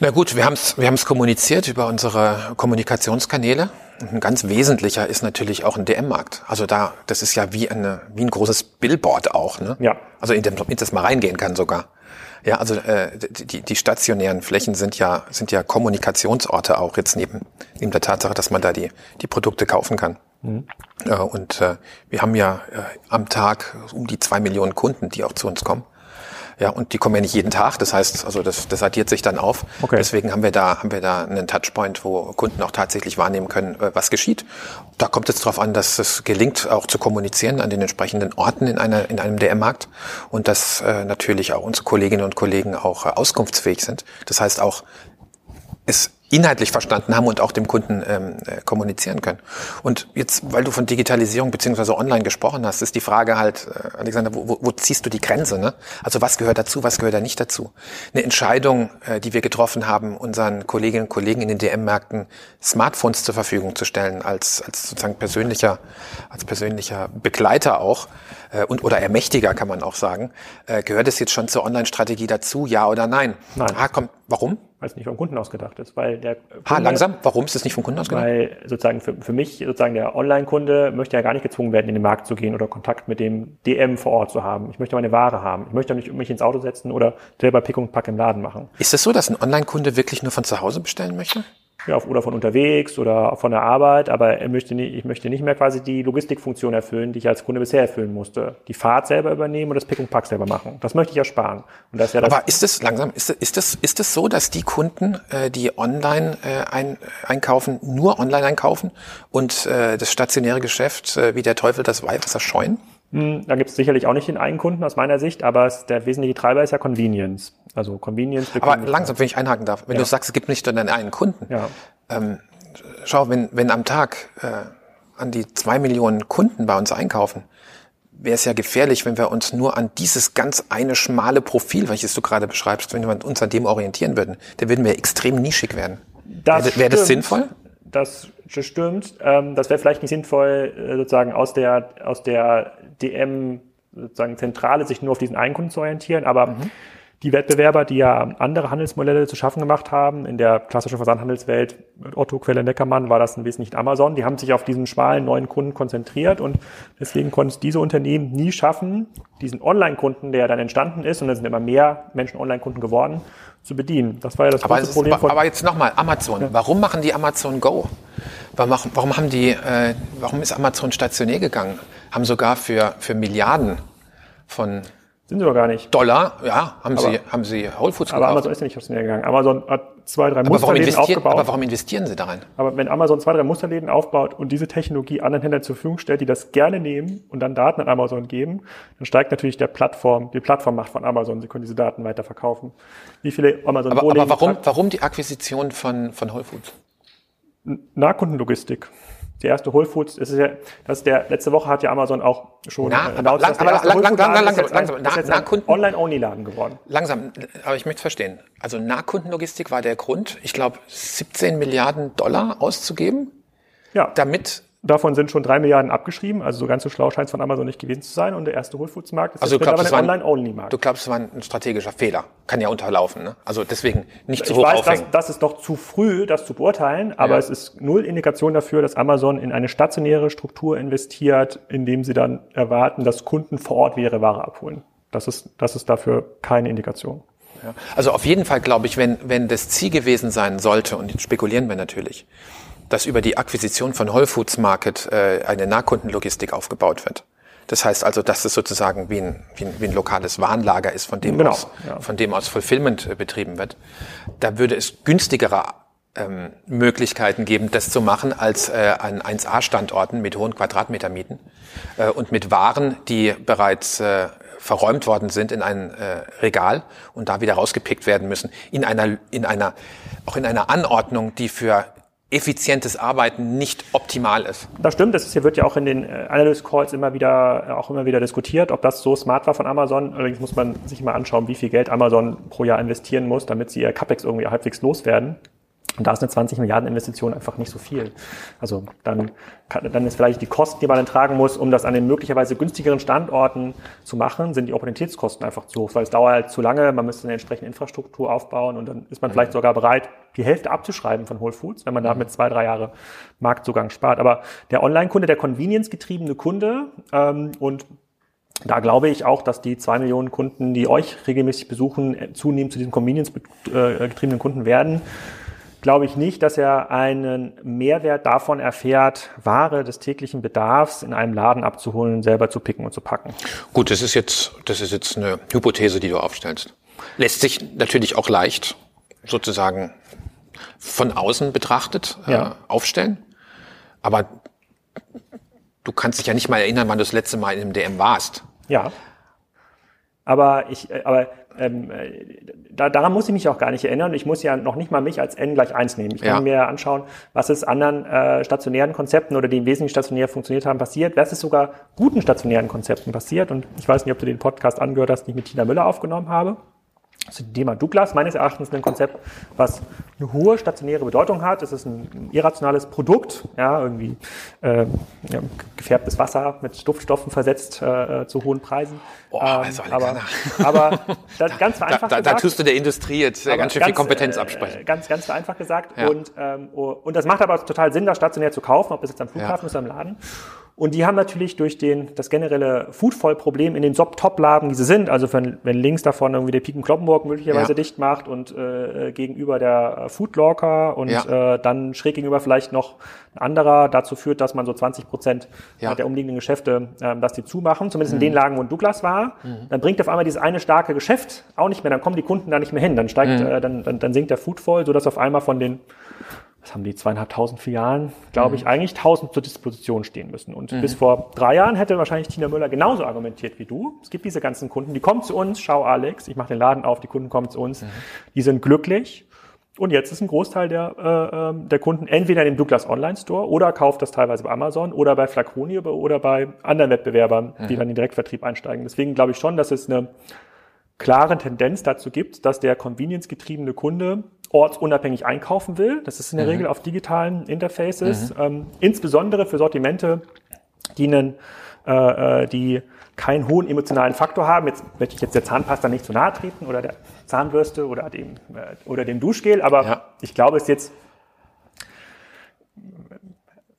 Na gut, wir haben es wir haben's kommuniziert über unsere Kommunikationskanäle. Und ein ganz wesentlicher ist natürlich auch ein DM-Markt. Also da, das ist ja wie, eine, wie ein großes Billboard auch. Ne? Ja. Also in, dem, in das mal reingehen kann sogar. Ja, also äh, die, die stationären Flächen sind ja, sind ja Kommunikationsorte auch jetzt neben, neben der Tatsache, dass man da die, die Produkte kaufen kann. Mhm. Äh, und äh, wir haben ja äh, am Tag um die zwei Millionen Kunden, die auch zu uns kommen. Ja, und die kommen ja nicht jeden Tag. Das heißt, also das, das addiert sich dann auf. Okay. Deswegen haben wir da, haben wir da einen Touchpoint, wo Kunden auch tatsächlich wahrnehmen können, äh, was geschieht. Da kommt es darauf an, dass es gelingt, auch zu kommunizieren an den entsprechenden Orten in einer, in einem DM-Markt und dass äh, natürlich auch unsere Kolleginnen und Kollegen auch äh, auskunftsfähig sind. Das heißt auch, es inhaltlich verstanden haben und auch dem Kunden ähm, äh, kommunizieren können. Und jetzt, weil du von Digitalisierung beziehungsweise online gesprochen hast, ist die Frage halt, äh, Alexander, wo, wo, ziehst du die Grenze? Ne? Also was gehört dazu, was gehört da nicht dazu? Eine Entscheidung, äh, die wir getroffen haben, unseren Kolleginnen und Kollegen in den DM-Märkten Smartphones zur Verfügung zu stellen, als, als sozusagen persönlicher, als persönlicher Begleiter auch, äh, und oder Ermächtiger kann man auch sagen, äh, gehört es jetzt schon zur Online-Strategie dazu, ja oder nein? Nein. Ah, komm, warum? weil es nicht vom Kunden ausgedacht ist. Weil der ha, langsam, warum ist es nicht vom Kunden ausgedacht? Weil sozusagen für, für mich, sozusagen der Online-Kunde möchte ja gar nicht gezwungen werden, in den Markt zu gehen oder Kontakt mit dem DM vor Ort zu haben. Ich möchte meine Ware haben. Ich möchte nicht mich ins Auto setzen oder selber Pick und Pack im Laden machen. Ist es so, dass ein Online-Kunde wirklich nur von zu Hause bestellen möchte? Ja, oder von unterwegs oder von der Arbeit, aber er möchte nicht, ich möchte nicht mehr quasi die Logistikfunktion erfüllen, die ich als Kunde bisher erfüllen musste. Die Fahrt selber übernehmen und das Pick und Pack selber machen. Das möchte ich ersparen. Und das ist ja das aber ist es langsam, ist, ist es ist es so, dass die Kunden, äh, die online äh, ein, einkaufen, nur online einkaufen und äh, das stationäre Geschäft äh, wie der Teufel das Weihwasser scheuen? Hm, da gibt es sicherlich auch nicht den einen Kunden aus meiner Sicht, aber der wesentliche Treiber ist ja Convenience. Also Convenience. Aber langsam, wenn ich einhaken darf, wenn ja. du sagst, es gibt nicht nur den einen Kunden. Ja. Ähm, schau, wenn, wenn am Tag äh, an die zwei Millionen Kunden bei uns einkaufen, wäre es ja gefährlich, wenn wir uns nur an dieses ganz eine schmale Profil, welches du gerade beschreibst, wenn wir uns an dem orientieren würden, dann würden wir extrem nischig werden. Das wäre das sinnvoll? Das stimmt. Ähm, das wäre vielleicht nicht sinnvoll, äh, sozusagen aus der, aus der DM sozusagen Zentrale sich nur auf diesen einen Kunden zu orientieren, aber mhm die Wettbewerber, die ja andere Handelsmodelle zu schaffen gemacht haben, in der klassischen Versandhandelswelt, Otto, Quelle, Neckermann, war das ein Wesentlichen Amazon, die haben sich auf diesen schmalen neuen Kunden konzentriert und deswegen konnten es diese Unternehmen nie schaffen, diesen Online-Kunden, der dann entstanden ist, und da sind immer mehr Menschen Online-Kunden geworden, zu bedienen. Das war ja das aber große Problem. Ist, aber jetzt nochmal, Amazon. Ja. Warum machen die Amazon Go? Warum, warum haben die, äh, warum ist Amazon stationär gegangen? Haben sogar für, für Milliarden von sind sie doch gar nicht. Dollar, ja, haben aber, sie, haben sie Whole Foods gekauft. Aber Amazon ist ja nicht aufs Meer gegangen. Amazon hat zwei, drei aber Musterläden aufgebaut. Aber warum investieren sie da rein? Aber wenn Amazon zwei, drei Musterläden aufbaut und diese Technologie anderen Händlern zur Verfügung stellt, die das gerne nehmen und dann Daten an Amazon geben, dann steigt natürlich der Plattform, die Plattformmacht von Amazon. Sie können diese Daten weiter verkaufen. Wie viele Amazon Aber, aber warum, warum die Akquisition von, von Whole Foods? Nahkundenlogistik die erste Whole Foods, das ist ja, das ist der, letzte Woche hat ja Amazon auch schon Na, announced, dass der lang, lang, lang, langsam, langsam, langsam, Online-Only-Laden geworden. Langsam, aber ich möchte verstehen. Also Nahkundenlogistik war der Grund, ich glaube, 17 Milliarden Dollar auszugeben, ja. damit Davon sind schon drei Milliarden abgeschrieben, also so ganz so schlau scheint es von Amazon nicht gewesen zu sein. Und der erste Whole Foods Markt ist also jetzt glaubst, ein Online-Only-Markt. Du glaubst, es war ein strategischer Fehler. Kann ja unterlaufen. Ne? Also deswegen nicht zu ich hoch weiß, aufhängen. Das, das ist noch zu früh, das zu beurteilen, aber ja. es ist null Indikation dafür, dass Amazon in eine stationäre Struktur investiert, indem sie dann erwarten, dass Kunden vor Ort ihre Ware abholen. Das ist, das ist dafür keine Indikation. Ja. Also auf jeden Fall glaube ich, wenn, wenn das Ziel gewesen sein sollte, und jetzt spekulieren wir natürlich, dass über die Akquisition von Whole Foods Market äh, eine Nahkundenlogistik aufgebaut wird. Das heißt also, dass es sozusagen wie ein, wie ein, wie ein lokales Warenlager ist, von dem genau, aus, ja. von dem aus Fulfillment äh, betrieben wird. Da würde es günstigere ähm, Möglichkeiten geben, das zu machen, als äh, an 1A-Standorten mit hohen Quadratmetermieten äh, und mit Waren, die bereits äh, verräumt worden sind in ein äh, Regal und da wieder rausgepickt werden müssen, in einer, in einer, auch in einer Anordnung, die für effizientes Arbeiten nicht optimal ist. Das stimmt, das hier wird ja auch in den äh, Analyst Calls immer wieder, äh, auch immer wieder diskutiert, ob das so smart war von Amazon. Allerdings muss man sich mal anschauen, wie viel Geld Amazon pro Jahr investieren muss, damit sie ihr CapEx irgendwie halbwegs loswerden. Und da ist eine 20 Milliarden Investition einfach nicht so viel. Also dann, kann, dann ist vielleicht die Kosten, die man dann tragen muss, um das an den möglicherweise günstigeren Standorten zu machen, sind die Opportunitätskosten einfach zu hoch, weil es dauert halt zu lange, man müsste eine entsprechende Infrastruktur aufbauen und dann ist man vielleicht sogar bereit, die Hälfte abzuschreiben von Whole Foods, wenn man damit zwei, drei Jahre Marktzugang spart. Aber der Online-Kunde, der Convenience-getriebene Kunde ähm, und da glaube ich auch, dass die zwei Millionen Kunden, die euch regelmäßig besuchen, zunehmend zu diesen Convenience-getriebenen Kunden werden glaube ich nicht, dass er einen Mehrwert davon erfährt, Ware des täglichen Bedarfs in einem Laden abzuholen, selber zu picken und zu packen. Gut, das ist jetzt, das ist jetzt eine Hypothese, die du aufstellst. Lässt sich natürlich auch leicht sozusagen von außen betrachtet äh, ja. aufstellen. Aber du kannst dich ja nicht mal erinnern, wann du das letzte Mal in einem DM warst. Ja. Aber ich, äh, aber ähm, äh, da, daran muss ich mich auch gar nicht erinnern. Ich muss ja noch nicht mal mich als N gleich eins nehmen. Ich kann Ja. mir anschauen, was ist anderen äh, stationären Konzepten oder die im Wesentlichen stationär funktioniert haben, passiert. Was ist sogar guten stationären Konzepten passiert. Und ich weiß nicht, ob du den Podcast angehört hast, den ich mit Tina Müller aufgenommen habe. Zu dem Thema Douglas, meines Erachtens ein Konzept, was eine hohe stationäre Bedeutung hat. Es ist ein irrationales Produkt, ja, irgendwie äh, ja, gefärbtes Wasser mit Duftstoffen versetzt äh, zu hohen Preisen. Oh, Ähm, also aber, Alexander. aber das ganz Da, vereinfacht da, da gesagt, tust du der Industrie jetzt äh, ganz schön viel Kompetenz äh, absprechen. Ganz, ganz vereinfacht gesagt. Ja. Und, ähm, oh, und das macht aber total Sinn, das stationär zu kaufen, ob das jetzt am Flughafen Ja. ist oder im Laden. Und die haben natürlich durch den, das generelle Foodvoll-Problem in den Top-Laden, die sie sind, also wenn, wenn links davon irgendwie der Piken Kloppenburg möglicherweise Ja. dicht macht und äh, gegenüber der äh, Foodlocker und Ja. äh, dann schräg gegenüber vielleicht noch ein anderer dazu führt, dass man so 20 Prozent Ja. der umliegenden Geschäfte, ähm, dass die zumachen, zumindest Mhm. in den Lagen, wo ein Douglas war, dann bringt auf einmal dieses eine starke Geschäft auch nicht mehr, dann kommen die Kunden da nicht mehr hin, dann steigt, Mhm. äh, dann, dann, dann sinkt der Foodvoll, sodass auf einmal von den was haben die, zweieinhalbtausend Filialen, glaube Mhm. ich, eigentlich tausend zur Disposition stehen müssen. Und bis vor drei Jahren hätte wahrscheinlich Tina Müller genauso argumentiert wie du. Es gibt diese ganzen Kunden, die kommen zu uns, schau Alex, ich mache den Laden auf, die Kunden kommen zu uns, die sind glücklich. Und jetzt ist ein Großteil der, äh, ähm, der Kunden entweder in dem Douglas Online Store oder kauft das teilweise bei Amazon oder bei Flaconi oder bei anderen Wettbewerbern, die dann in den Direktvertrieb einsteigen. Deswegen glaube ich schon, dass es eine klare Tendenz dazu gibt, dass der convenience-getriebene Kunde ortsunabhängig einkaufen will. Das ist in der Regel auf digitalen Interfaces, ähm, insbesondere für Sortimente, die, einen, äh, äh, die keinen hohen emotionalen Faktor haben. Jetzt möchte ich jetzt der Zahnpasta nicht zu nahe treten oder der Zahnbürste oder dem, äh, oder dem Duschgel, aber Ja. ich glaube, es ist jetzt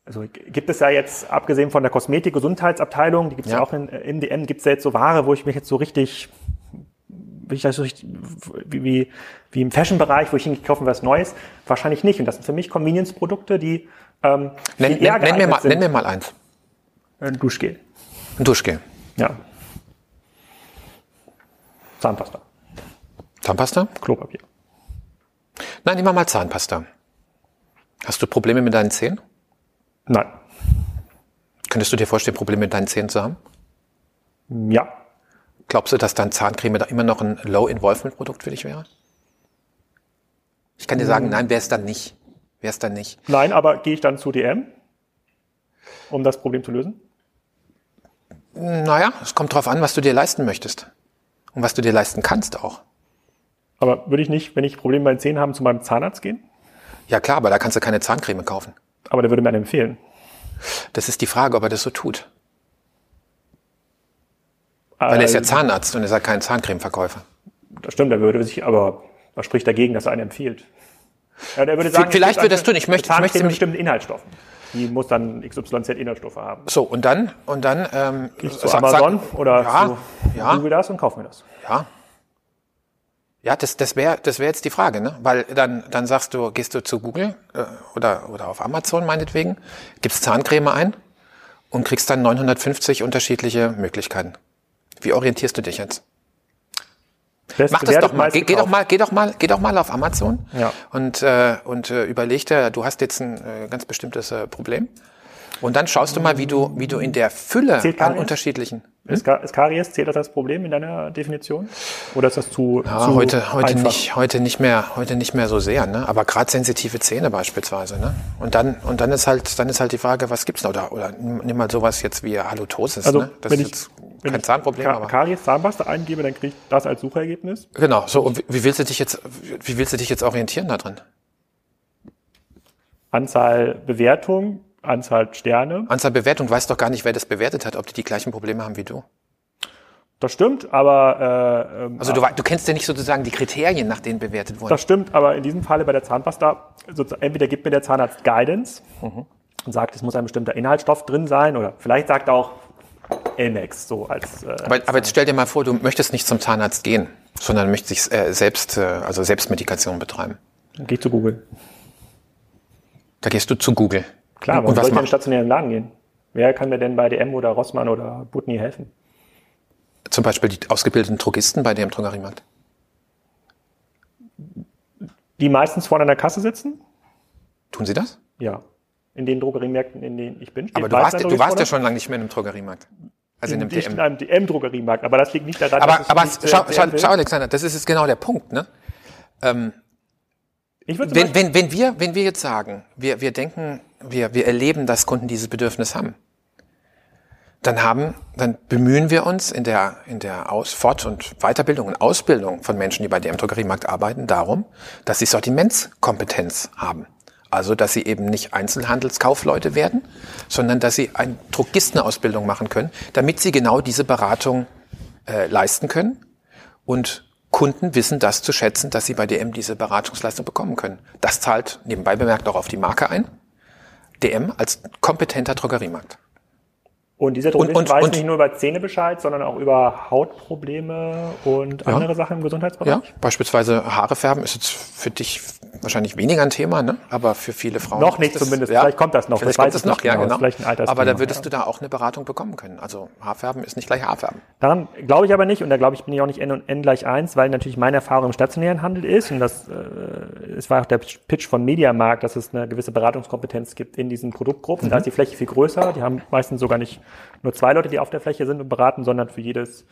also gibt es ja jetzt, abgesehen von der Kosmetik-Gesundheitsabteilung, die gibt es ja. Ja. auch in, äh, im DM, gibt es ja jetzt so Ware, wo ich mich jetzt so richtig, wie, ich das so richtig wie, wie, wie im Fashion-Bereich, wo ich hingehe, kaufen was Neues, wahrscheinlich nicht. Und das sind für mich Convenience-Produkte, die ähm, Nenn, viel eher nenn, nenn, mir mal, sind. nenn mir mal eins. Ein Duschgel. Ein Duschgel. Ja. Zahnpasta. Zahnpasta? Klopapier. Nein, nehmen wir mal Zahnpasta. Hast du Probleme mit deinen Zähnen? Nein. Könntest du dir vorstellen, Probleme mit deinen Zähnen zu haben? Ja. Glaubst du, dass dein Zahncreme da immer noch ein Low-Involvement-Produkt für dich wäre? Ich kann dir sagen, nein, wäre es dann nicht. Wäre es dann nicht. Nein, aber gehe ich dann zu DM, um das Problem zu lösen? Naja, es kommt drauf an, was du dir leisten möchtest. Und was du dir leisten kannst auch. Aber würde ich nicht, wenn ich Probleme bei den Zähnen habe, zu meinem Zahnarzt gehen? Ja klar, aber da kannst du keine Zahncreme kaufen. Aber der würde mir einen empfehlen. Das ist die Frage, ob er das so tut. Weil er ist ja Zahnarzt und er ist ja kein Zahncremeverkäufer. Das stimmt, er würde sich, aber was spricht dagegen, dass er einen empfiehlt? Ja, der würde sagen, Vielleicht würde das tun. Ich möchte- ich möchte mit bestimmten Inhaltsstoffen. Die muss dann XYZ Inhaltsstoffe haben. So, und dann, und dann, ähm, Ich zu sag- Amazon sag- oder ja, zu ja, Google das und kauf mir das. ja. Ja, das, das wäre das wär jetzt die Frage, ne? Weil dann, dann sagst du, gehst du zu Google äh, oder, oder auf Amazon meinetwegen, gibst Zahncreme ein und kriegst dann 950 unterschiedliche Möglichkeiten. Wie orientierst du dich jetzt? Best Mach das doch mal. Geh, geh doch mal, geh doch mal, geh doch mal auf Amazon Ja. und äh, und äh, überleg dir, du hast jetzt ein äh, ganz bestimmtes äh, Problem und dann schaust du mal, wie du wie du in der Fülle an unterschiedlichen. Ist, Ka- ist Karies, zählt das als Problem in deiner Definition? Oder ist das zu, Ja, zu heute heute einfach? nicht heute nicht mehr heute nicht mehr so sehr, ne? Aber gerade sensitive Zähne beispielsweise, ne? Und dann und dann ist halt dann ist halt die Frage, was gibt's noch oder oder nimm mal sowas jetzt wie Halitosis, Also, ne? Das wenn ist ich, jetzt wenn kein ich Zahnproblem, Ka aber Karies Zahnpasta eingebe, dann kriege ich das als Suchergebnis. genau. So und wie, willst du dich jetzt wie willst du dich jetzt orientieren da drin? Anzahl Bewertung, Anzahl Sterne. Anzahl Bewertung, du weißt doch gar nicht, wer das bewertet hat, ob die die gleichen Probleme haben wie du. Das stimmt, aber äh, ähm, Also du, du kennst ja nicht sozusagen die Kriterien, nach denen bewertet wurden. Das stimmt, aber in diesem Falle bei der Zahnpasta, sozusagen, entweder gibt mir der Zahnarzt Guidance Mhm. und sagt, es muss ein bestimmter Inhaltsstoff drin sein, oder vielleicht sagt er auch Elmex, so als. Äh, aber, aber jetzt stell dir mal vor, du möchtest nicht zum Zahnarzt gehen, sondern möchtest äh, selbst, äh, also Selbstmedikation betreiben. dann ich zu Google. Da gehst du zu Google. Klar, und, warum und soll was ich in den machst stationären Laden gehen? Wer kann mir denn bei DM oder Rossmann oder Butni helfen? Zum Beispiel die ausgebildeten Drogisten bei im Drogeriemarkt. Die meistens vorne an der Kasse sitzen? Tun sie das? Ja. In den Drogeriemärkten, in denen ich bin. Aber du warst, du warst ja schon lange nicht mehr in einem Drogeriemarkt. Also in, einem DM. in einem DM-Drogeriemarkt. Aber das liegt nicht daran, aber, dass aber nicht, schau, äh, schau, schau, Alexander, das ist jetzt genau der Punkt. Ne? Ähm, ich würde wenn, wenn, wenn, wir, wenn wir jetzt sagen, wir, wir denken, wir, wir erleben, dass Kunden dieses Bedürfnis haben, dann haben, dann bemühen wir uns in der, in der Aus-, Fort- und Weiterbildung und Ausbildung von Menschen, die bei dem Drogeriemarkt arbeiten, darum, dass sie Sortimentskompetenz haben. Also, dass sie eben nicht Einzelhandelskaufleute werden, sondern dass sie eine Drogistenausbildung machen können, damit sie genau diese Beratung äh, leisten können und Kunden wissen das zu schätzen, dass sie bei DM diese Beratungsleistung bekommen können. Das zahlt nebenbei bemerkt auch auf die Marke ein. DM als kompetenter Drogeriemarkt. Und dieser Drogerist und, und, weiß und, nicht nur über Zähne Bescheid, sondern auch über Hautprobleme und andere ja, Sachen im Gesundheitsbereich? Ja, beispielsweise Haare färben ist jetzt für dich wahrscheinlich weniger ein Thema, ne? aber für viele Frauen. Noch nicht das, zumindest, ja, vielleicht kommt das noch. Vielleicht kommt das noch, ja genau. Vielleicht ein aber da würdest ja. du da auch eine Beratung bekommen können. Also Haarfärben ist nicht gleich Haarfärben. Daran glaube ich aber nicht und da glaube ich, bin ich auch nicht N und N gleich eins, weil natürlich meine Erfahrung im stationären Handel ist und das äh, es war auch der Pitch von Mediamarkt, dass es eine gewisse Beratungskompetenz gibt in diesen Produktgruppen. Mhm. Da ist die Fläche viel größer, die haben meistens sogar nicht nur zwei Leute, die auf der Fläche sind und beraten, sondern für jedes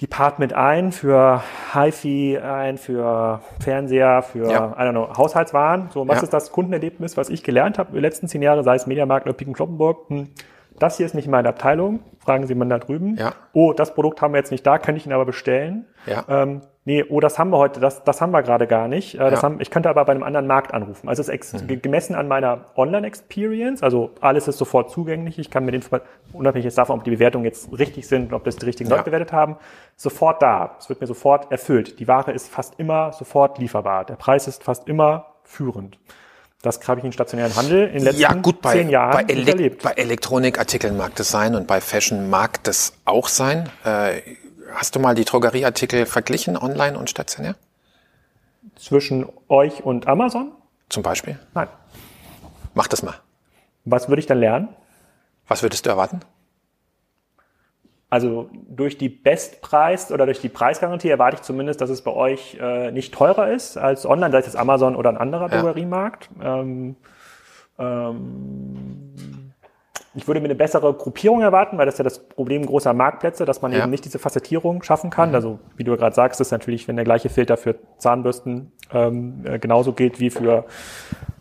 Department ein, für HiFi ein, für Fernseher, für, ja. I don't know, Haushaltswaren. So, was ja. ist das Kundenerlebnis, was ich gelernt habe in den letzten zehn Jahren, sei es Mediamarkt oder Piken Kloppenburg? Hm, das hier ist nicht meine Abteilung, fragen Sie mal da drüben. Ja. Oh, das Produkt haben wir jetzt nicht da, könnte ich Ihnen aber bestellen. Ja. Ähm, nee, oh, das haben wir heute, das, das haben wir gerade gar nicht. Äh, das ja. haben, ich könnte aber bei einem anderen Markt anrufen. Also es ist mhm. gemessen an meiner Online-Experience, also alles ist sofort zugänglich. Ich kann mit den, unabhängig jetzt davon, ob die Bewertungen jetzt richtig sind und ob das die richtigen ja. Leute bewertet haben, sofort da. Es wird mir sofort erfüllt. Die Ware ist fast immer sofort lieferbar. Der Preis ist fast immer führend. Das habe ich in stationären Handel in den letzten ja, gut, bei, zehn Jahren bei Elek erlebt. Bei Elektronikartikeln mag das sein und bei Fashion mag das auch sein. Äh, hast du mal die Drogerieartikel verglichen, online und stationär? Zwischen euch und Amazon? Zum Beispiel? Nein. Mach das mal. Was würde ich dann lernen? Was würdest du erwarten? Also durch die Bestpreis oder durch die Preisgarantie erwarte ich zumindest, dass es bei euch äh, nicht teurer ist als online, sei es jetzt Amazon oder ein anderer ja. Drogeriemarkt. Ähm, ähm, ich würde mir eine bessere Gruppierung erwarten, weil das ist ja das Problem großer Marktplätze, dass man ja. eben nicht diese Facettierung schaffen kann. Mhm. Also wie du gerade sagst, ist natürlich, wenn der gleiche Filter für Zahnbürsten ähm, äh, genauso gilt wie für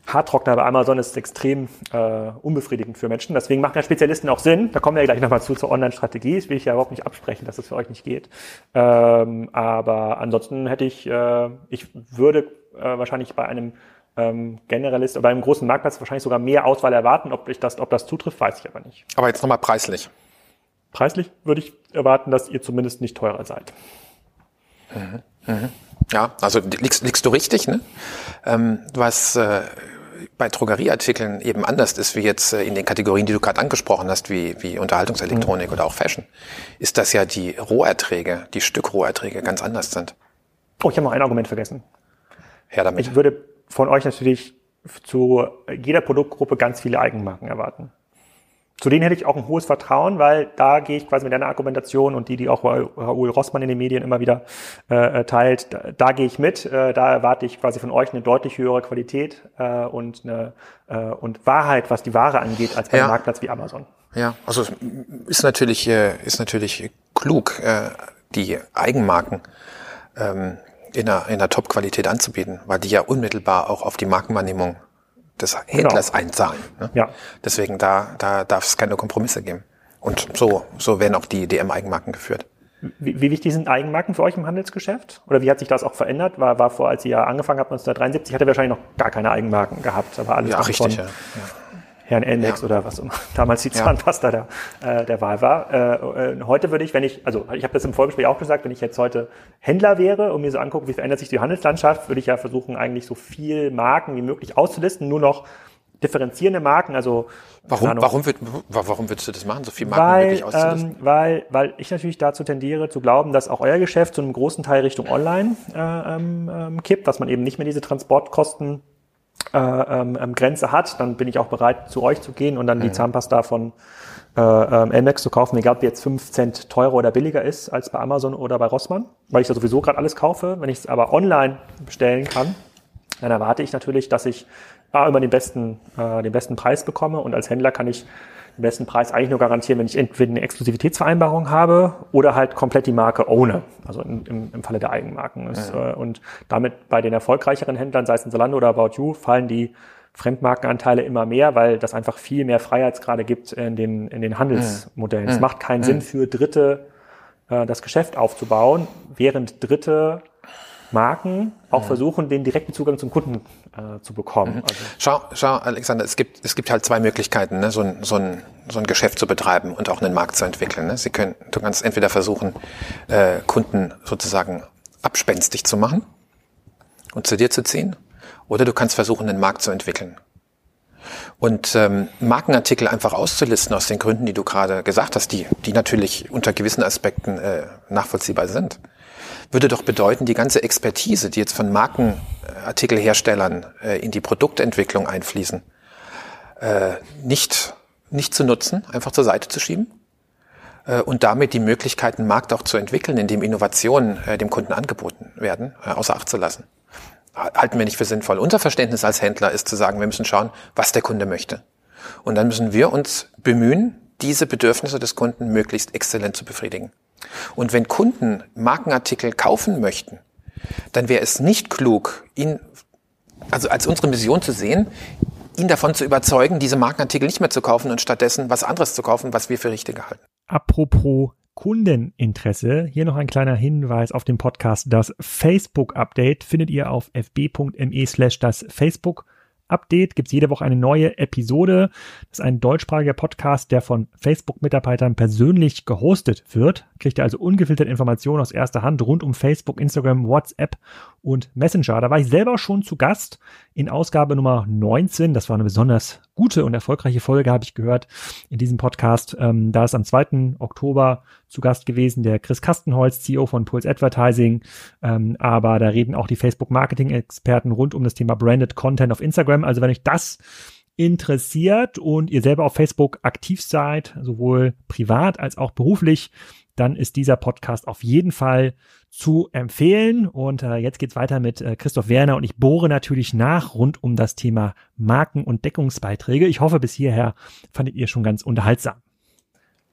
Haartrockner bei Amazon ist extrem äh, unbefriedigend für Menschen. Deswegen machen ja Spezialisten auch Sinn. Da kommen wir ja gleich nochmal zu zur Online-Strategie. Das will ich ja überhaupt nicht absprechen, dass das für euch nicht geht. Ähm, aber ansonsten hätte ich, äh, ich würde äh, wahrscheinlich bei einem ähm, Generalist, bei einem großen Marktplatz wahrscheinlich sogar mehr Auswahl erwarten. Ob ich das, ob das zutrifft, weiß ich aber nicht. Aber jetzt nochmal preislich. Preislich würde ich erwarten, dass ihr zumindest nicht teurer seid. Mhm. Mhm. Ja, also liegst, liegst du richtig, ne? Ähm, was äh, bei Drogerieartikeln eben anders ist, wie jetzt äh, in den Kategorien, die du gerade angesprochen hast, wie, wie Unterhaltungselektronik mhm. oder auch Fashion, ist, dass ja die Roherträge, die Stückroherträge ganz anders sind. Oh, ich habe noch ein Argument vergessen. Ja, damit. Ich würde von euch natürlich zu jeder Produktgruppe ganz viele Eigenmarken erwarten. Zu denen hätte ich auch ein hohes Vertrauen, weil da gehe ich quasi mit deiner Argumentation und die, die auch Raoul Rossmann in den Medien immer wieder äh, teilt, da, da gehe ich mit. Äh, da erwarte ich quasi von euch eine deutlich höhere Qualität äh, und eine äh, und Wahrheit, was die Ware angeht, als bei ja. einem Marktplatz wie Amazon. Ja, also ist natürlich äh, ist natürlich klug, äh, die Eigenmarken ähm, in einer, in einer Top-Qualität anzubieten, weil die ja unmittelbar auch auf die Markenwahrnehmung des Händlers genau. einzahlen. Ne? Ja. Deswegen da, da darf es keine Kompromisse geben. Und so, so werden auch die DM-Eigenmarken geführt. Wie, wie wichtig sind Eigenmarken für euch im Handelsgeschäft? Oder wie hat sich das auch verändert? War, war vor, als ihr ja angefangen habt, 1973, hatte wahrscheinlich noch gar keine Eigenmarken gehabt, aber alles ja, richtig, ja. ja. Herrn Endex ja. oder was immer damals die Zahnpasta ja. der, äh, der Wahl war. Äh, äh, heute würde ich, wenn ich, also ich habe das im Vorgespräch auch gesagt, wenn ich jetzt heute Händler wäre und mir so angucke, wie verändert sich die Handelslandschaft, würde ich ja versuchen, eigentlich so viel Marken wie möglich auszulisten, nur noch differenzierende Marken, also Warum, Ahnung, warum, wird, warum würdest du das machen, so viel Marken weil, wirklich auszulisten? Ähm, weil, weil ich natürlich dazu tendiere zu glauben, dass auch euer Geschäft zu einem großen Teil Richtung Online äh, ähm, ähm kippt, dass man eben nicht mehr diese Transportkosten äh, ähm, ähm, Grenze hat, dann bin ich auch bereit, zu euch zu gehen und dann die mhm. Zahnpasta von äh, ähm, Elmex zu kaufen, egal ob die jetzt fünf Cent teurer oder billiger ist als bei Amazon oder bei Rossmann, weil ich da sowieso gerade alles kaufe. Wenn ich es aber online bestellen kann, dann erwarte ich natürlich, dass ich A, immer den besten, äh, den besten Preis bekomme und als Händler kann ich den besten Preis eigentlich nur garantieren, wenn ich entweder eine Exklusivitätsvereinbarung habe oder halt komplett die Marke ohne, also im, im, im Falle der Eigenmarken. Ist, ja. äh, und damit bei den erfolgreicheren Händlern, sei es in Zalando oder About You, fallen die Fremdmarkenanteile immer mehr, weil das einfach viel mehr Freiheitsgrade gibt in den, in den Handelsmodellen. Ja. Es macht keinen ja. Sinn für Dritte, äh, das Geschäft aufzubauen, während Dritte Marken auch versuchen, den direkten Zugang zum Kunden äh, zu bekommen. Mhm. Also schau, schau, Alexander, es gibt, es gibt halt zwei Möglichkeiten, ne? so, ein, so, ein, so ein Geschäft zu betreiben und auch einen Markt zu entwickeln. Ne? Sie können, du kannst entweder versuchen, äh, Kunden sozusagen abspenstig zu machen und zu dir zu ziehen, oder du kannst versuchen, einen Markt zu entwickeln. Und ähm, Markenartikel einfach auszulisten aus den Gründen, die du gerade gesagt hast, die, die natürlich unter gewissen Aspekten äh, nachvollziehbar sind würde doch bedeuten, die ganze Expertise, die jetzt von Markenartikelherstellern äh, in die Produktentwicklung einfließen, äh, nicht, nicht zu nutzen, einfach zur Seite zu schieben äh, und damit die Möglichkeit, einen Markt auch zu entwickeln, in dem Innovationen äh, dem Kunden angeboten werden, äh, außer Acht zu lassen. Halten wir nicht für sinnvoll. Unser Verständnis als Händler ist zu sagen, wir müssen schauen, was der Kunde möchte. Und dann müssen wir uns bemühen, diese Bedürfnisse des Kunden möglichst exzellent zu befriedigen. Und wenn Kunden Markenartikel kaufen möchten, dann wäre es nicht klug, ihn, also als unsere Mission zu sehen, ihn davon zu überzeugen, diese Markenartikel nicht mehr zu kaufen und stattdessen was anderes zu kaufen, was wir für richtig halten. Apropos Kundeninteresse, hier noch ein kleiner Hinweis auf den Podcast. Das Facebook-Update findet ihr auf fb.me slash das Facebook Update gibt es jede Woche eine neue Episode. Das ist ein deutschsprachiger Podcast, der von Facebook-Mitarbeitern persönlich gehostet wird. Kriegt ihr also ungefilterte Informationen aus erster Hand rund um Facebook, Instagram, WhatsApp und Messenger. Da war ich selber schon zu Gast in Ausgabe Nummer 19. Das war eine besonders gute und erfolgreiche Folge, habe ich gehört, in diesem Podcast. Ähm, da ist am 2. Oktober zu Gast gewesen der Chris Kastenholz, CEO von Pulse Advertising. Ähm, aber da reden auch die Facebook-Marketing-Experten rund um das Thema Branded Content auf Instagram. Also wenn euch das interessiert und ihr selber auf Facebook aktiv seid, sowohl privat als auch beruflich, dann ist dieser Podcast auf jeden Fall zu empfehlen. Und äh, jetzt geht's weiter mit äh, Christoph Werner und ich bohre natürlich nach rund um das Thema Marken- und Deckungsbeiträge. Ich hoffe, bis hierher fandet ihr schon ganz unterhaltsam.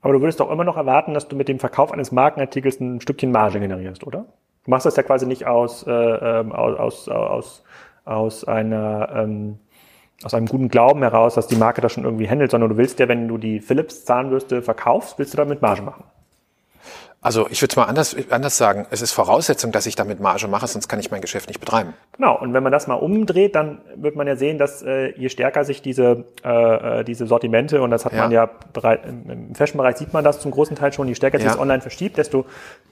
Aber du würdest doch immer noch erwarten, dass du mit dem Verkauf eines Markenartikels ein Stückchen Marge generierst, oder? Du machst das ja quasi nicht aus, äh, ähm, aus, aus, aus, aus einer ähm, aus einem guten Glauben heraus, dass die Marke das schon irgendwie handelt, sondern du willst ja, wenn du die Philips Zahnbürste verkaufst, willst du damit Marge machen. Also ich würde es mal anders, anders sagen. Es ist Voraussetzung, dass ich damit Marge mache, sonst kann ich mein Geschäft nicht betreiben. Genau. Und wenn man das mal umdreht, dann wird man ja sehen, dass äh, je stärker sich diese, äh, äh diese Sortimente, und das hat ja. man ja bereit, im Fashion-Bereich sieht man das zum großen Teil schon, je stärker sich ja. das online verschiebt, desto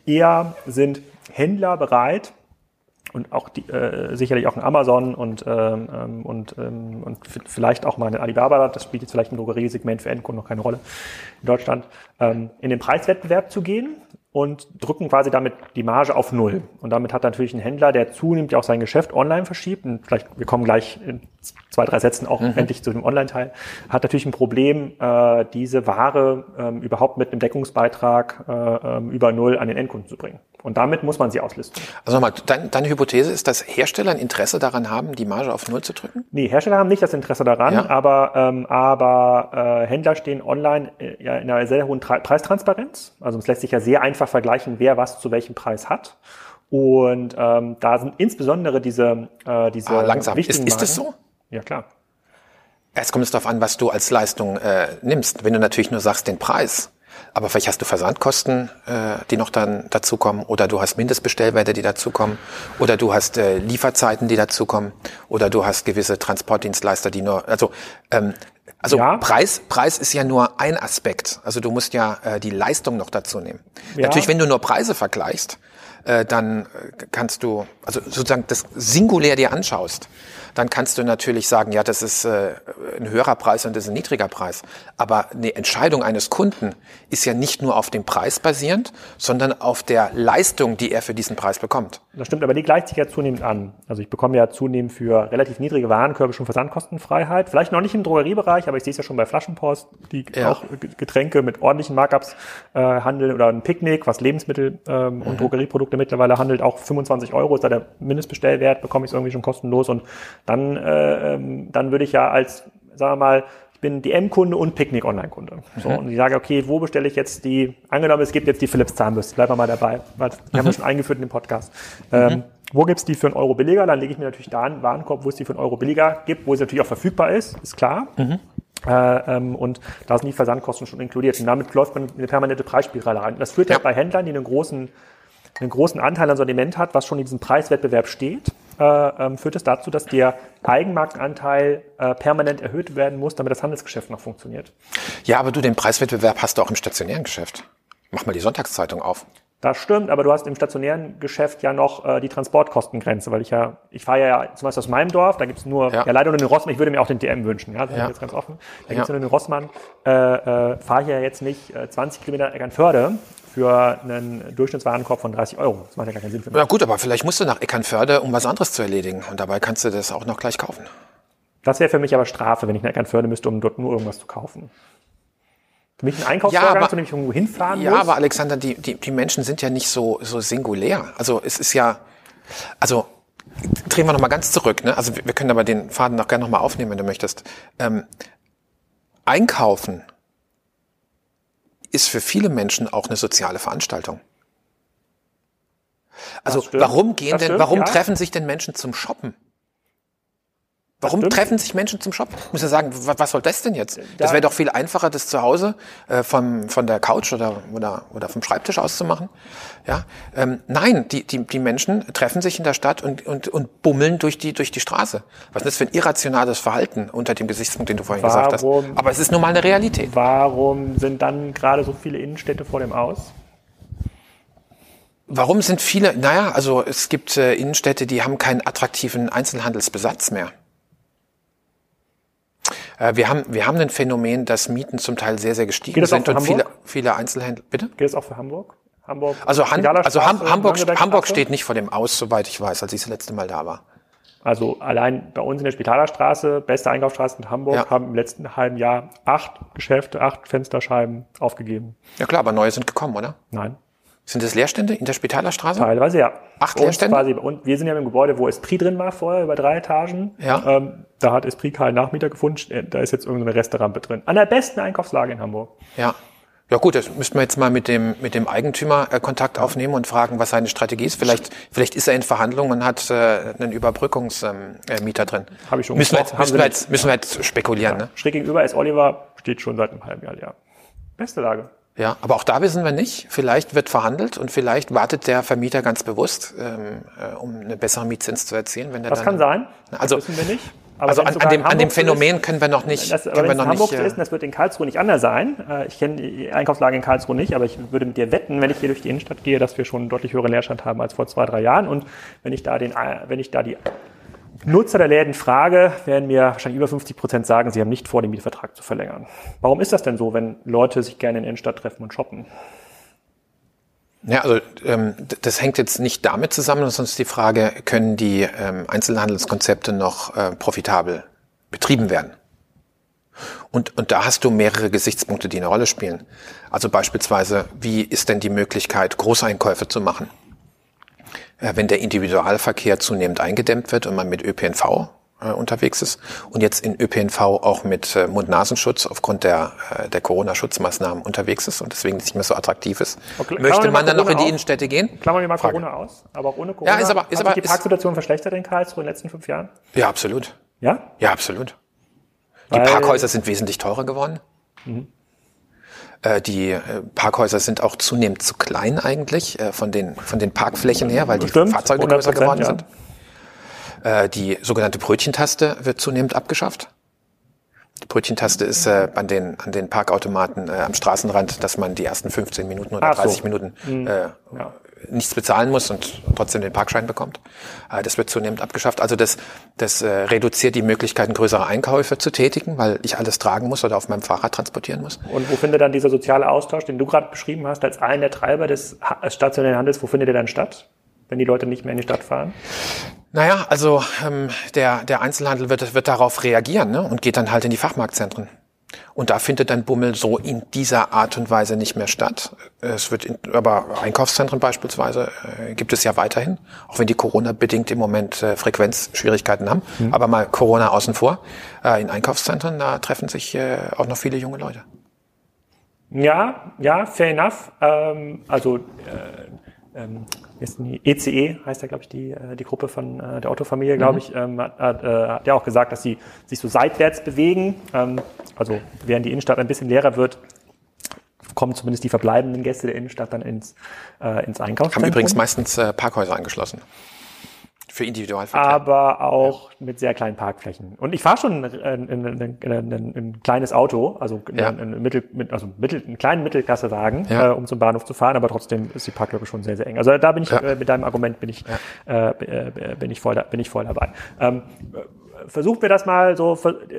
eher sind Händler bereit, und auch die, äh, sicherlich auch ein Amazon und, ähm, ähm und, ähm, und vielleicht auch mal ein Alibaba, das spielt jetzt vielleicht im Drogeriesegment für Endkunden noch keine Rolle in Deutschland, ähm, in den Preiswettbewerb zu gehen und drücken quasi damit die Marge auf Null. Und damit hat natürlich ein Händler, der zunehmend auch sein Geschäft online verschiebt, und vielleicht, wir kommen gleich in zwei, drei Sätzen auch mhm. endlich zu dem Online-Teil, hat natürlich ein Problem, äh, diese Ware ähm, überhaupt mit einem Deckungsbeitrag äh, ähm, über Null an den Endkunden zu bringen. Und damit muss man sie auslisten. Also nochmal, dein, deine Hypothese ist, dass Hersteller ein Interesse daran haben, die Marge auf Null zu drücken? Nee, Hersteller haben nicht das Interesse daran, ja. aber, ähm, aber äh, Händler stehen online äh, ja, in einer sehr hohen Tra Preistransparenz. Also es lässt sich ja sehr einfach vergleichen, wer was zu welchem Preis hat. Und ähm, da sind insbesondere diese, äh, diese ah, langsam. Ist, ist das so? Ja, klar. Es kommt es darauf an, was du als Leistung äh, nimmst. Wenn du natürlich nur sagst, den Preis, aber vielleicht hast du Versandkosten, äh, die noch dann dazukommen, oder du hast Mindestbestellwerte, die dazukommen, oder du hast äh, Lieferzeiten, die dazukommen, oder du hast gewisse Transportdienstleister, die nur, also ähm, also ja. Preis, Preis ist ja nur ein Aspekt. Also du musst ja äh, die Leistung noch dazu nehmen. Ja. Natürlich, wenn du nur Preise vergleichst, äh, dann kannst du, also sozusagen das singulär dir anschaust, dann kannst du natürlich sagen, ja, das ist äh, ein höherer Preis und das ist ein niedriger Preis. Aber eine Entscheidung eines Kunden ist ja nicht nur auf dem Preis basierend, sondern auf der Leistung, die er für diesen Preis bekommt. Das stimmt, aber die gleicht sich ja zunehmend an. Also ich bekomme ja zunehmend für relativ niedrige Warenkörbe schon Versandkostenfreiheit. Vielleicht noch nicht im Drogeriebereich, aber ich sehe es ja schon bei Flaschenpost, die ja. auch Getränke mit ordentlichen Markups äh, handeln oder ein Picknick, was Lebensmittel ähm, mhm. und Drogerieprodukte mittlerweile handelt, auch 25 Euro ist da der Mindestbestellwert, bekomme ich es irgendwie schon kostenlos und dann, äh, ähm, dann würde ich ja als, sagen wir mal, ich bin DM-Kunde und Picknick-Online-Kunde. So, mhm. und ich sage, okay, wo bestelle ich jetzt die, angenommen, es gibt jetzt die Philips Zahnbürste, bleiben wir mal dabei, weil die mhm. haben wir schon eingeführt in dem Podcast. Ähm, mhm. wo gibt's die für einen Euro billiger? Dann lege ich mir natürlich da einen Warenkorb, wo es die für einen Euro billiger gibt, wo es natürlich auch verfügbar ist, ist klar. Mhm. Äh, ähm, und da sind die Versandkosten schon inkludiert. Und damit läuft man eine permanente Preisspirale rein. Das führt ja. halt bei Händlern, die einen großen, einen großen Anteil an Sortiment hat, was schon in diesem Preiswettbewerb steht, äh, ähm, führt es dazu, dass der Eigenmarkenanteil äh, permanent erhöht werden muss, damit das Handelsgeschäft noch funktioniert. Ja, aber du, den Preiswettbewerb hast du auch im stationären Geschäft. Mach mal die Sonntagszeitung auf. Das stimmt, aber du hast im stationären Geschäft ja noch äh, die Transportkostengrenze, weil ich ja, ich fahre ja zum Beispiel aus meinem Dorf, da gibt's nur, ja. ja leider nur den Rossmann, ich würde mir auch den DM wünschen, ja, das ja. ist jetzt ganz offen. Da gibt's ja. nur den Rossmann, äh, äh, fahre ich ja jetzt nicht äh, 20 Kilometer Eckernförde für einen Durchschnittswarenkorb von 30 Euro. Das macht ja gar keinen Sinn für mich. Ja gut, aber vielleicht musst du nach Eckernförde, um was anderes zu erledigen und dabei kannst du das auch noch gleich kaufen. Das wäre für mich aber Strafe, wenn ich nach Eckernförde müsste, um dort nur irgendwas zu kaufen. Für mich ein Einkaufsvorgang, ja, aber, zu dem ich irgendwo hinfahren ja, muss. Ja, aber Alexander, die, die, die Menschen sind ja nicht so, so singulär. Also es ist ja, also drehen wir nochmal ganz zurück. Ne? Also wir können aber den Faden noch gerne nochmal aufnehmen, wenn du möchtest. Ähm, Einkaufen ist für viele Menschen auch eine soziale Veranstaltung. Also warum gehen denn, warum ja. treffen sich denn Menschen zum Shoppen? Warum treffen sich Menschen zum Shop? Ich muss ja sagen, was soll das denn jetzt? Das wäre doch viel einfacher, das zu Hause äh, vom, von der Couch oder, oder, oder vom Schreibtisch aus zu machen. Ja? Ähm, nein, die, die, die Menschen treffen sich in der Stadt und, und, und bummeln durch die, durch die Straße. Was ist das für ein irrationales Verhalten unter dem Gesichtspunkt, den du vorhin warum, gesagt hast? Aber es ist nun mal eine Realität. Warum sind dann gerade so viele Innenstädte vor dem Aus? Warum sind viele, naja, also es gibt äh, Innenstädte, die haben keinen attraktiven Einzelhandelsbesatz mehr. Äh, wir haben, wir haben ein Phänomen, dass Mieten zum Teil sehr, sehr gestiegen sind und viele, viele Einzelhändler. Bitte? Geht es auch für Hamburg? Hamburg? Also, Han also Ham Hamburg, Hamburg steht nicht vor dem Aus, soweit ich weiß, als ich das letzte Mal da war. Also allein bei uns in der Spitalerstraße, beste Einkaufsstraße in Hamburg, ja. haben im letzten halben Jahr acht Geschäfte, acht Fensterscheiben aufgegeben. Ja klar, aber neue sind gekommen, oder? Nein. Sind das Leerstände in der Spitalerstraße? Teilweise ja. Acht Leerstände? Quasi, und wir sind ja im Gebäude, wo Esprit drin war vorher, über drei Etagen. Ja. Ähm, da hat Esprit keinen Nachmieter gefunden. Äh, da ist jetzt irgendeine Resterampe drin. An der besten Einkaufslage in Hamburg. Ja. Ja gut, das müssten wir jetzt mal mit dem, mit dem Eigentümer äh, Kontakt aufnehmen und fragen, was seine Strategie ist. Vielleicht, vielleicht ist er in Verhandlungen und hat äh, einen Überbrückungsmieter ähm, äh, drin. Habe ich schon müssen wir, jetzt, müssen, wir jetzt, müssen wir jetzt spekulieren. Ja. Ne? Schräg gegenüber ist Oliver, steht schon seit einem halben Jahr, ja. Beste Lage. Ja, aber auch da wissen wir nicht. Vielleicht wird verhandelt und vielleicht wartet der Vermieter ganz bewusst, ähm, äh, um eine bessere Mietzins zu erzielen. Wenn der das dann, kann sein. Also, das wissen wir nicht. Aber also an, an, dem, an dem Phänomen ist, können wir noch nicht. Das, können wir noch Hamburg nicht, ist, das wird in Karlsruhe nicht anders sein. Äh, ich kenne die Einkaufslage in Karlsruhe nicht, aber ich würde mit dir wetten, wenn ich hier durch die Innenstadt gehe, dass wir schon einen deutlich höheren Leerstand haben als vor zwei, drei Jahren. Und wenn ich da den, wenn ich da die Nutzer der Läden frage, werden mir wahrscheinlich über 50 Prozent sagen, sie haben nicht vor, den Mietvertrag zu verlängern. Warum ist das denn so, wenn Leute sich gerne in der Innenstadt treffen und shoppen? Ja, also ähm, das hängt jetzt nicht damit zusammen, sondern ist die Frage, können die ähm, Einzelhandelskonzepte noch äh, profitabel betrieben werden? Und, und da hast du mehrere Gesichtspunkte, die eine Rolle spielen. Also beispielsweise, wie ist denn die Möglichkeit, Großeinkäufe zu machen? Äh, wenn der Individualverkehr zunehmend eingedämmt wird und man mit ÖPNV äh, unterwegs ist und jetzt in ÖPNV auch mit äh, Mund-Nasenschutz aufgrund der, der Corona-Schutzmaßnahmen unterwegs ist und deswegen nicht mehr so attraktiv ist, okay, möchte man dann noch in die Innenstädte gehen? Klammern wir mal Frage. Corona aus, aber auch ohne Corona. Ja, ist aber, ist Hat aber, sich die Parksituation verschlechtert in Karlsruhe in den letzten fünf Jahren? Ja, absolut. Ja? Ja, absolut. Die Weil, Parkhäuser sind wesentlich teurer geworden. Mhm. Äh, die äh, Parkhäuser sind auch zunehmend zu klein eigentlich äh, von den, von den Parkflächen her, weil die Stimmt, Fahrzeuge größer geworden ja. sind. Die sogenannte Brötchentaste wird zunehmend abgeschafft. Die Brötchentaste ist äh, an, den, an den Parkautomaten äh, am Straßenrand, dass man die ersten 15 Minuten oder 30 so. Minuten mhm. äh, ja nichts bezahlen muss und trotzdem den Parkschein bekommt. Äh, das wird zunehmend abgeschafft. Also das, das äh, reduziert die Möglichkeiten, größere Einkäufe zu tätigen, weil ich alles tragen muss oder auf meinem Fahrrad transportieren muss. Und wo findet dann dieser soziale Austausch, den du gerade beschrieben hast, als einen der Treiber des stationären Handels, wo findet der dann statt, wenn die Leute nicht mehr in die Stadt fahren? Naja, also ähm, der, der Einzelhandel wird, wird darauf reagieren ne, und geht dann halt in die Fachmarktzentren. Und da findet dann Bummel so in dieser Art und Weise nicht mehr statt. Es wird in, aber Einkaufszentren beispielsweise äh, gibt es ja weiterhin, auch wenn die Corona-bedingt im Moment äh, Frequenzschwierigkeiten haben. Mhm. Aber mal Corona außen vor. Äh, in Einkaufszentren, da treffen sich äh, auch noch viele junge Leute. Ja, ja, fair enough. Ähm, also äh, ähm, ECE heißt ja, glaube ich, die, äh, die Gruppe von äh, der Otto-Familie, glaube mhm. ich, ähm, hat, äh, hat ja auch gesagt, dass sie sich so seitwärts bewegen. Ähm, also während die Innenstadt ein bisschen leerer wird, kommen zumindest die verbleibenden Gäste der Innenstadt dann ins, äh, ins Einkaufszentrum. Haben übrigens meistens äh, Parkhäuser angeschlossen. Für Individualverkehr. Aber auch ja. mit sehr kleinen Parkflächen. Und ich fahre schon ein, ein, ein, ein, kleines Auto, also, ja. ein, Mittel, also Mittel, einen kleinen Mittelklassewagen, ja. äh, um zum Bahnhof zu fahren, aber trotzdem ist die Parklücke schon sehr, sehr eng. Also da bin ich, äh, mit deinem Argument bin ich, äh, äh, bin ich voll, bin ich voll dabei. Ähm, versuchen wir das mal so,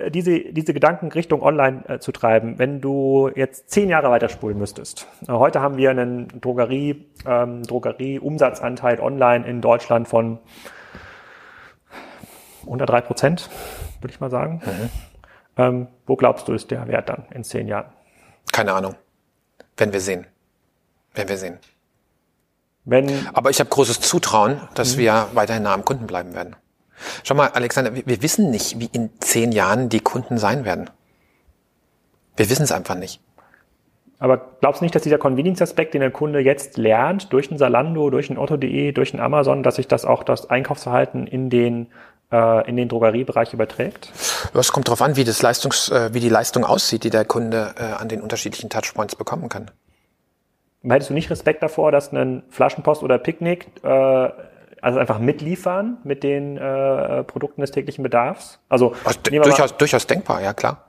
diese, diese Gedanken Richtung online äh, zu treiben. Wenn du jetzt zehn Jahre weiterspulen müsstest. Äh, heute haben wir einen Drogerie, ähm, Drogerie-Umsatzanteil online in Deutschland von unter drei Prozent, würde ich mal sagen. Mhm. Ähm, wo glaubst du, ist der Wert dann in zehn Jahren? Keine Ahnung. Wenn wir sehen. Wenn wir sehen. Wenn, Aber ich habe großes Zutrauen, dass mhm. wir weiterhin nah am Kunden bleiben werden. Schau mal, Alexander, wir, wir wissen nicht, wie in zehn Jahren die Kunden sein werden. Wir wissen es einfach nicht. Aber glaubst du nicht, dass dieser Convenience-Aspekt, den der Kunde jetzt lernt, durch ein Salando, durch ein Otto.de, durch ein Amazon, dass sich das auch das Einkaufsverhalten in den in den Drogeriebereich überträgt? Es kommt darauf an, wie, das Leistungs, äh, wie die Leistung aussieht, die der Kunde äh, an den unterschiedlichen Touchpoints bekommen kann. Hättest du nicht Respekt davor, dass ein Flaschenpost oder Picknick äh, also einfach mitliefern mit den äh, Produkten des täglichen Bedarfs? Also, also durchaus, durchaus denkbar, ja klar.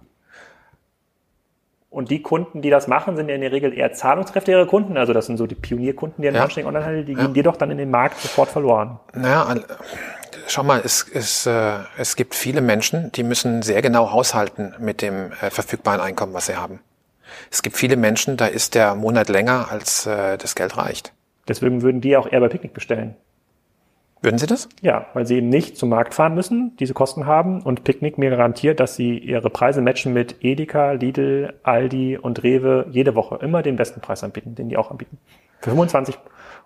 Und die Kunden, die das machen, sind ja in der Regel eher zahlungskräftigere Kunden. Also das sind so die Pionierkunden, die an ja. Online-Handel, die ja. gehen dir doch dann in den Markt sofort verloren. Naja, schau mal, es, es, äh, es gibt viele Menschen, die müssen sehr genau haushalten mit dem äh, verfügbaren Einkommen, was sie haben. Es gibt viele Menschen, da ist der Monat länger, als äh, das Geld reicht. Deswegen würden die auch eher bei Picknick bestellen. Würden Sie das? Ja, weil Sie eben nicht zum Markt fahren müssen, diese Kosten haben und Picknick mir garantiert, dass Sie Ihre Preise matchen mit Edeka, Lidl, Aldi und Rewe jede Woche immer den besten Preis anbieten, den die auch anbieten. Für 25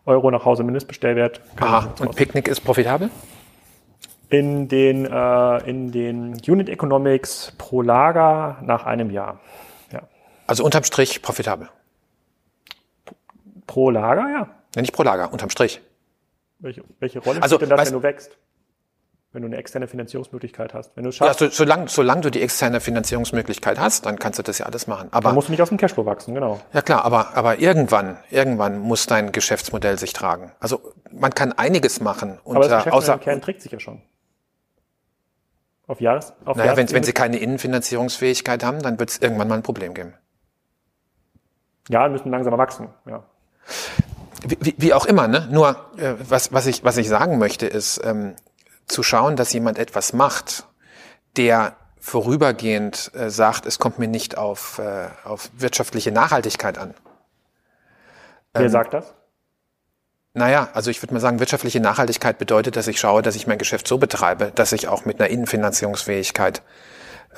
Euro nach Hause Mindestbestellwert. Aha, und Picknick ist profitabel? In den, äh, in den Unit Economics pro Lager nach einem Jahr. Ja. Also unterm Strich profitabel. Pro Lager, ja. ja nicht pro Lager, unterm Strich. Welche, welche Rolle also, spielt denn das, wenn du wächst? Wenn du eine externe Finanzierungsmöglichkeit hast. Wenn du schaffst, ja, so, solange, solange du die externe Finanzierungsmöglichkeit hast, dann kannst du das ja alles machen. Aber dann musst du nicht aus dem Cashflow wachsen, genau. Ja klar, aber, aber irgendwann, irgendwann muss dein Geschäftsmodell sich tragen. Also man kann einiges machen. Unter, aber das Geschäftsmodell außer, im Kern trägt sich ja schon. Auf Jahres? Auf naja, wenn, wenn Sie keine Innenfinanzierungsfähigkeit haben, dann wird es irgendwann mal ein Problem geben. Ja, müssen langsamer wachsen, ja. Wie, wie auch immer, ne? Nur äh, was, was, ich, was ich sagen möchte, ist ähm, zu schauen, dass jemand etwas macht, der vorübergehend äh, sagt, es kommt mir nicht auf, äh, auf wirtschaftliche Nachhaltigkeit an. Wer ähm, sagt das? Naja, also ich würde mal sagen, wirtschaftliche Nachhaltigkeit bedeutet, dass ich schaue, dass ich mein Geschäft so betreibe, dass ich auch mit einer Innenfinanzierungsfähigkeit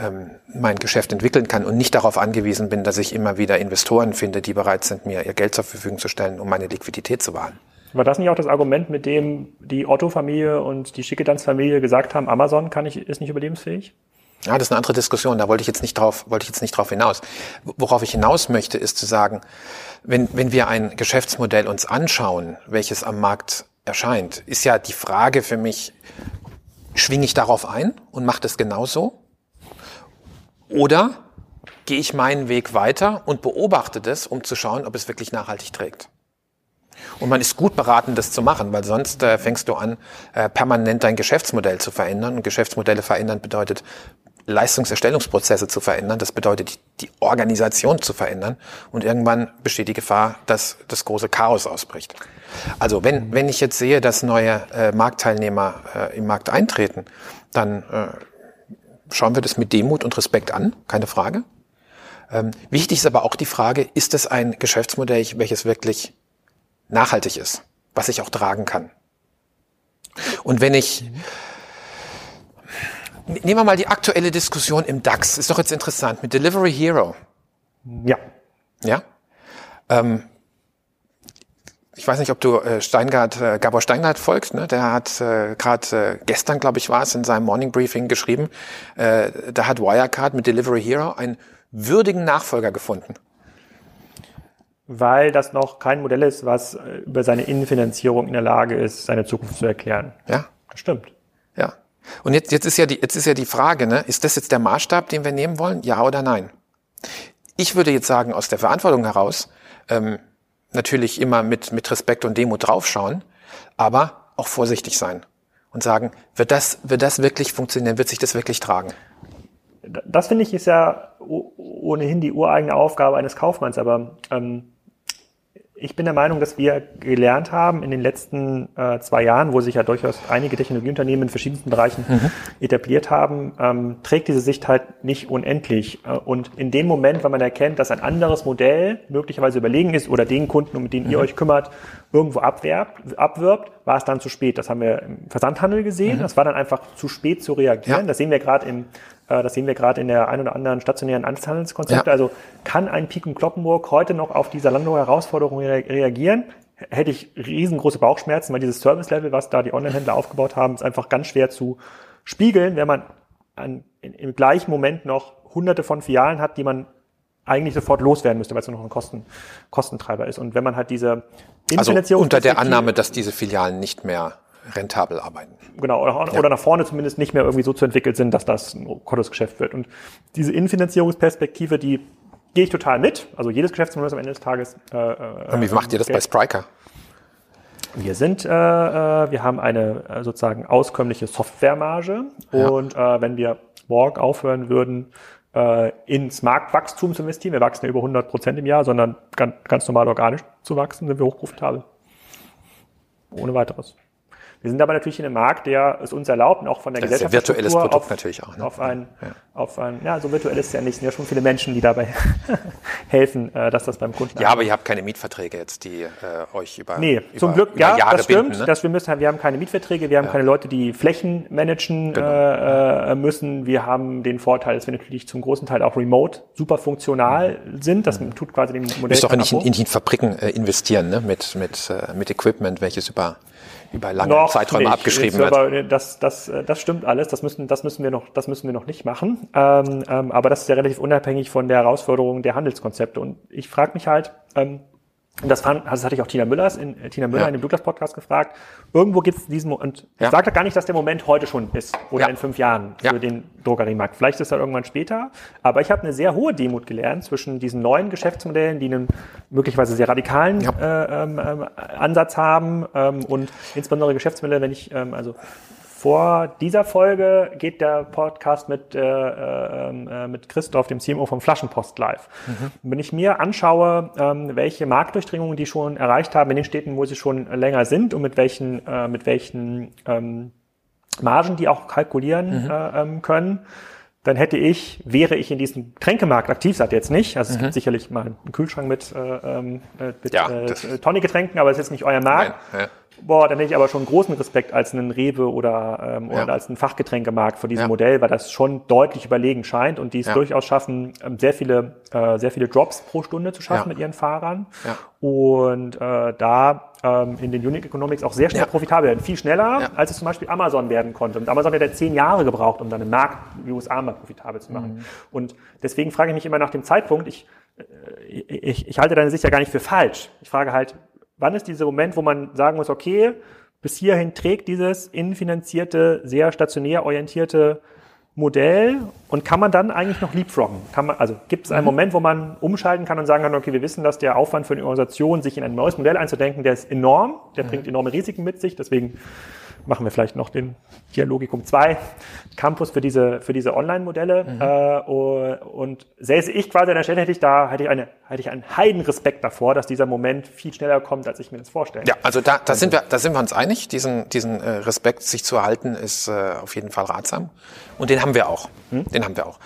ähm, mein Geschäft entwickeln kann und nicht darauf angewiesen bin, dass ich immer wieder Investoren finde, die bereit sind, mir ihr Geld zur Verfügung zu stellen, um meine Liquidität zu wahren. War das nicht auch das Argument, mit dem die Otto-Familie und die Schickedanz-Familie gesagt haben, Amazon kann ich, ist nicht überlebensfähig? Ja, das ist eine andere Diskussion. Da wollte ich jetzt nicht drauf, wollte ich jetzt nicht drauf hinaus. Worauf ich hinaus möchte, ist zu sagen, wenn, wenn wir ein Geschäftsmodell uns anschauen, welches am Markt erscheint, ist ja die Frage für mich, schwinge ich darauf ein und mache das genauso? Oder gehe ich meinen Weg weiter und beobachte das, um zu schauen, ob es wirklich nachhaltig trägt? Und man ist gut beraten, das zu machen, weil sonst äh, fängst du an, äh, permanent dein Geschäftsmodell zu verändern. Und Geschäftsmodelle verändern bedeutet Leistungserstellungsprozesse zu verändern. Das bedeutet, die Organisation zu verändern. Und irgendwann besteht die Gefahr, dass das große Chaos ausbricht. Also wenn, wenn ich jetzt sehe, dass neue äh, Marktteilnehmer äh, im Markt eintreten, dann äh, schauen wir das mit Demut und Respekt an, keine Frage. Ähm, wichtig ist aber auch die Frage, ist es ein Geschäftsmodell, welches wirklich nachhaltig ist, was ich auch tragen kann? Und wenn ich, nehmen wir mal die aktuelle Diskussion im DAX. Ist doch jetzt interessant mit Delivery Hero. Ja. Ja. Ähm, ich weiß nicht, ob du äh, Steingart, äh, Gabor Steingart folgst, ne? der hat äh, gerade äh, gestern, glaube ich, war es, in seinem Morning Briefing geschrieben, äh, da hat Wirecard mit Delivery Hero einen würdigen Nachfolger gefunden. Weil das noch kein Modell ist, was äh, über seine Innenfinanzierung in der Lage ist, seine Zukunft zu erklären. Ja. Das stimmt. Ja. Und jetzt, jetzt, ist ja die, jetzt ist ja die Frage, ne? ist das jetzt der Maßstab, den wir nehmen wollen? Ja oder nein? Ich würde jetzt sagen, aus der Verantwortung heraus, ähm, natürlich immer mit, mit Respekt und Demut draufschauen, aber auch vorsichtig sein und sagen, wird das, wird das wirklich funktionieren, wird sich das wirklich tragen? Das finde ich ist ja ohnehin die ureigene Aufgabe eines Kaufmanns, aber ähm, ich bin der Meinung, dass wir gelernt haben in den letzten äh, zwei Jahren, wo sich ja durchaus einige Technologieunternehmen in verschiedensten Bereichen mhm. etabliert haben, ähm, trägt diese Sicht halt nicht unendlich. Äh, und in dem Moment, wenn man erkennt, dass ein anderes Modell möglicherweise überlegen ist oder den Kunden, um den mhm. ihr euch kümmert, irgendwo abwerbt, abwirbt, war es dann zu spät. Das haben wir im Versandhandel gesehen. Mhm. Das war dann einfach zu spät zu reagieren. Ja. Das sehen wir gerade im äh, das sehen wir gerade in der ein oder anderen stationären Einzelhandelskonzepte. Ja. Also kann ein Pik und Kloppenburg heute noch auf die Salando-Herausforderung reagieren? Hätte ich riesengroße Bauchschmerzen, weil dieses Service-Level, was da die Online-Händler aufgebaut haben, ist einfach ganz schwer zu spiegeln, wenn man an, in, im gleichen Moment noch hunderte von Filialen hat, die man eigentlich sofort loswerden müsste, weil es nur noch ein Kosten, Kostentreiber ist. Und wenn man halt diese also unter der Annahme, dass diese Filialen nicht mehr rentabel arbeiten. Genau, oder, ja. oder nach vorne zumindest nicht mehr irgendwie so zu entwickelt sind, dass das ein Kontorsgeschäft wird. Und diese Innenfinanzierungsperspektive, die gehe ich total mit. Also jedes Geschäftsmodell ist am Ende des Tages. Äh, äh Und wie macht ihr das Geld. bei Spriker? Wir sind, äh, äh, wir haben eine äh, sozusagen auskömmliche Softwaremarge ja. und äh, wenn wir morgen aufhören würden, äh, ins Marktwachstum zu investieren, wir wachsen ja über 100 Prozent im Jahr, sondern ganz, ganz normal organisch zu wachsen, sind wir hochprofitabel. Ohne weiteres. Wir sind aber natürlich in einem Markt, der es uns erlaubt, auch von der das Gesellschaft. Ist ja virtuelles Produkt auf, natürlich auch. Ne? Auf ein, ja. auf ein, ja, so virtuell ist es ja nicht. Es sind ja schon viele Menschen, die dabei helfen, äh, dass das beim Kunden. Ja, aber ihr habt keine Mietverträge jetzt, die äh, euch über. Nee, über, zum Glück, ja, Jahre das stimmt. Binden, ne? dass wir müssen, wir haben keine Mietverträge, wir haben ja. keine Leute, die Flächen managen genau. äh, äh, müssen. Wir haben den Vorteil, dass wir natürlich zum großen Teil auch remote super funktional mhm. sind. Das mhm. tut quasi dem Modell. Ihr müsst doch nicht in, in, in Fabriken äh, investieren, ne? Mit, mit, äh, mit Equipment, welches über über lange noch Zeiträume nicht. abgeschrieben wird. Aber das, das, das stimmt alles. Das müssen, das müssen wir noch, das müssen wir noch nicht machen. Ähm, ähm, aber das ist ja relativ unabhängig von der Herausforderung der Handelskonzepte. Und ich frage mich halt, ähm, das, fand, das hatte ich auch Tina Müllers in, äh, Tina Müller ja. in dem Douglas Podcast gefragt. Irgendwo gibt es diesen und ja. ich sage gar nicht, dass der Moment heute schon ist oder ja. in fünf Jahren für den Drogeriemarkt. Vielleicht ist er irgendwann später. Aber ich habe eine sehr hohe Demut gelernt zwischen diesen neuen Geschäftsmodellen, die einen möglicherweise sehr radikalen äh, ähm, ähm, Ansatz haben ähm, und insbesondere Geschäftsmodelle, wenn ich ähm, also vor dieser Folge geht der Podcast mit, äh, äh, äh mit Christoph, dem CMO vom Flaschenpost live. Mhm. Wenn ich mir anschaue, ähm, welche Marktdurchdringungen die schon erreicht haben in den Städten, wo sie schon länger sind und mit welchen, äh, mit welchen ähm, Margen die auch kalkulieren mhm. äh, ähm, können, dann hätte ich, wäre ich in diesem Tränkemarkt aktiv, seid jetzt nicht, also es mhm. gibt sicherlich mal einen Kühlschrank mit, äh, ähm, äh mit ja, äh, Tonic-Getränken, aber es ist jetzt nicht euer Markt. Nein, ja. Boah, dann hätte ich aber schon großen Respekt als einen Rewe oder, ähm, ja. oder als einen Fachgetränkemarkt vor diesem ja. Modell, weil das schon deutlich überlegen scheint und die es ja. durchaus schaffen, ähm, sehr viele, äh, sehr viele Drops pro Stunde zu schaffen mit ihren Fahrern. Und äh, da ähm, in den Unique Economics auch sehr schnell profitabel werden. Viel schneller, als es zum Beispiel Amazon werden konnte. Und Amazon hat ja zehn Jahre gebraucht, um dann im Markt wie USA mal profitabel zu machen. Mhm. Und deswegen frage ich mich immer nach dem Zeitpunkt, ich, äh, ich, ich halte deine Sicht ja gar nicht für falsch. Ich frage halt, wann ist dieser Moment, wo man sagen muss, okay, bis hierhin trägt dieses innenfinanzierte, sehr stationär orientierte Modell und kann man dann eigentlich noch leapfroggen? Kann man, also gibt es einen mhm. Moment, wo man umschalten kann und sagen kann, okay, wir wissen, dass der Aufwand für eine Organisation, sich in ein neues Modell einzudenken, der ist enorm, der bringt enorme Risiken mit sich, deswegen machen wir vielleicht noch den Dialogikum 2 Campus für diese, für diese Online-Modelle. Mhm. Äh, und säße ich quasi an der Stelle, hätte ich da, hätte ich, eine, hätte ich einen Heidenrespekt davor, dass dieser Moment viel schneller kommt, als ich mir das vorstelle. Ja, also da, da sind wir, da sind wir uns einig. Diesen, diesen äh, Respekt sich zu erhalten, ist äh, auf jeden Fall ratsam. Und den haben wir auch. Hm? Den haben wir auch.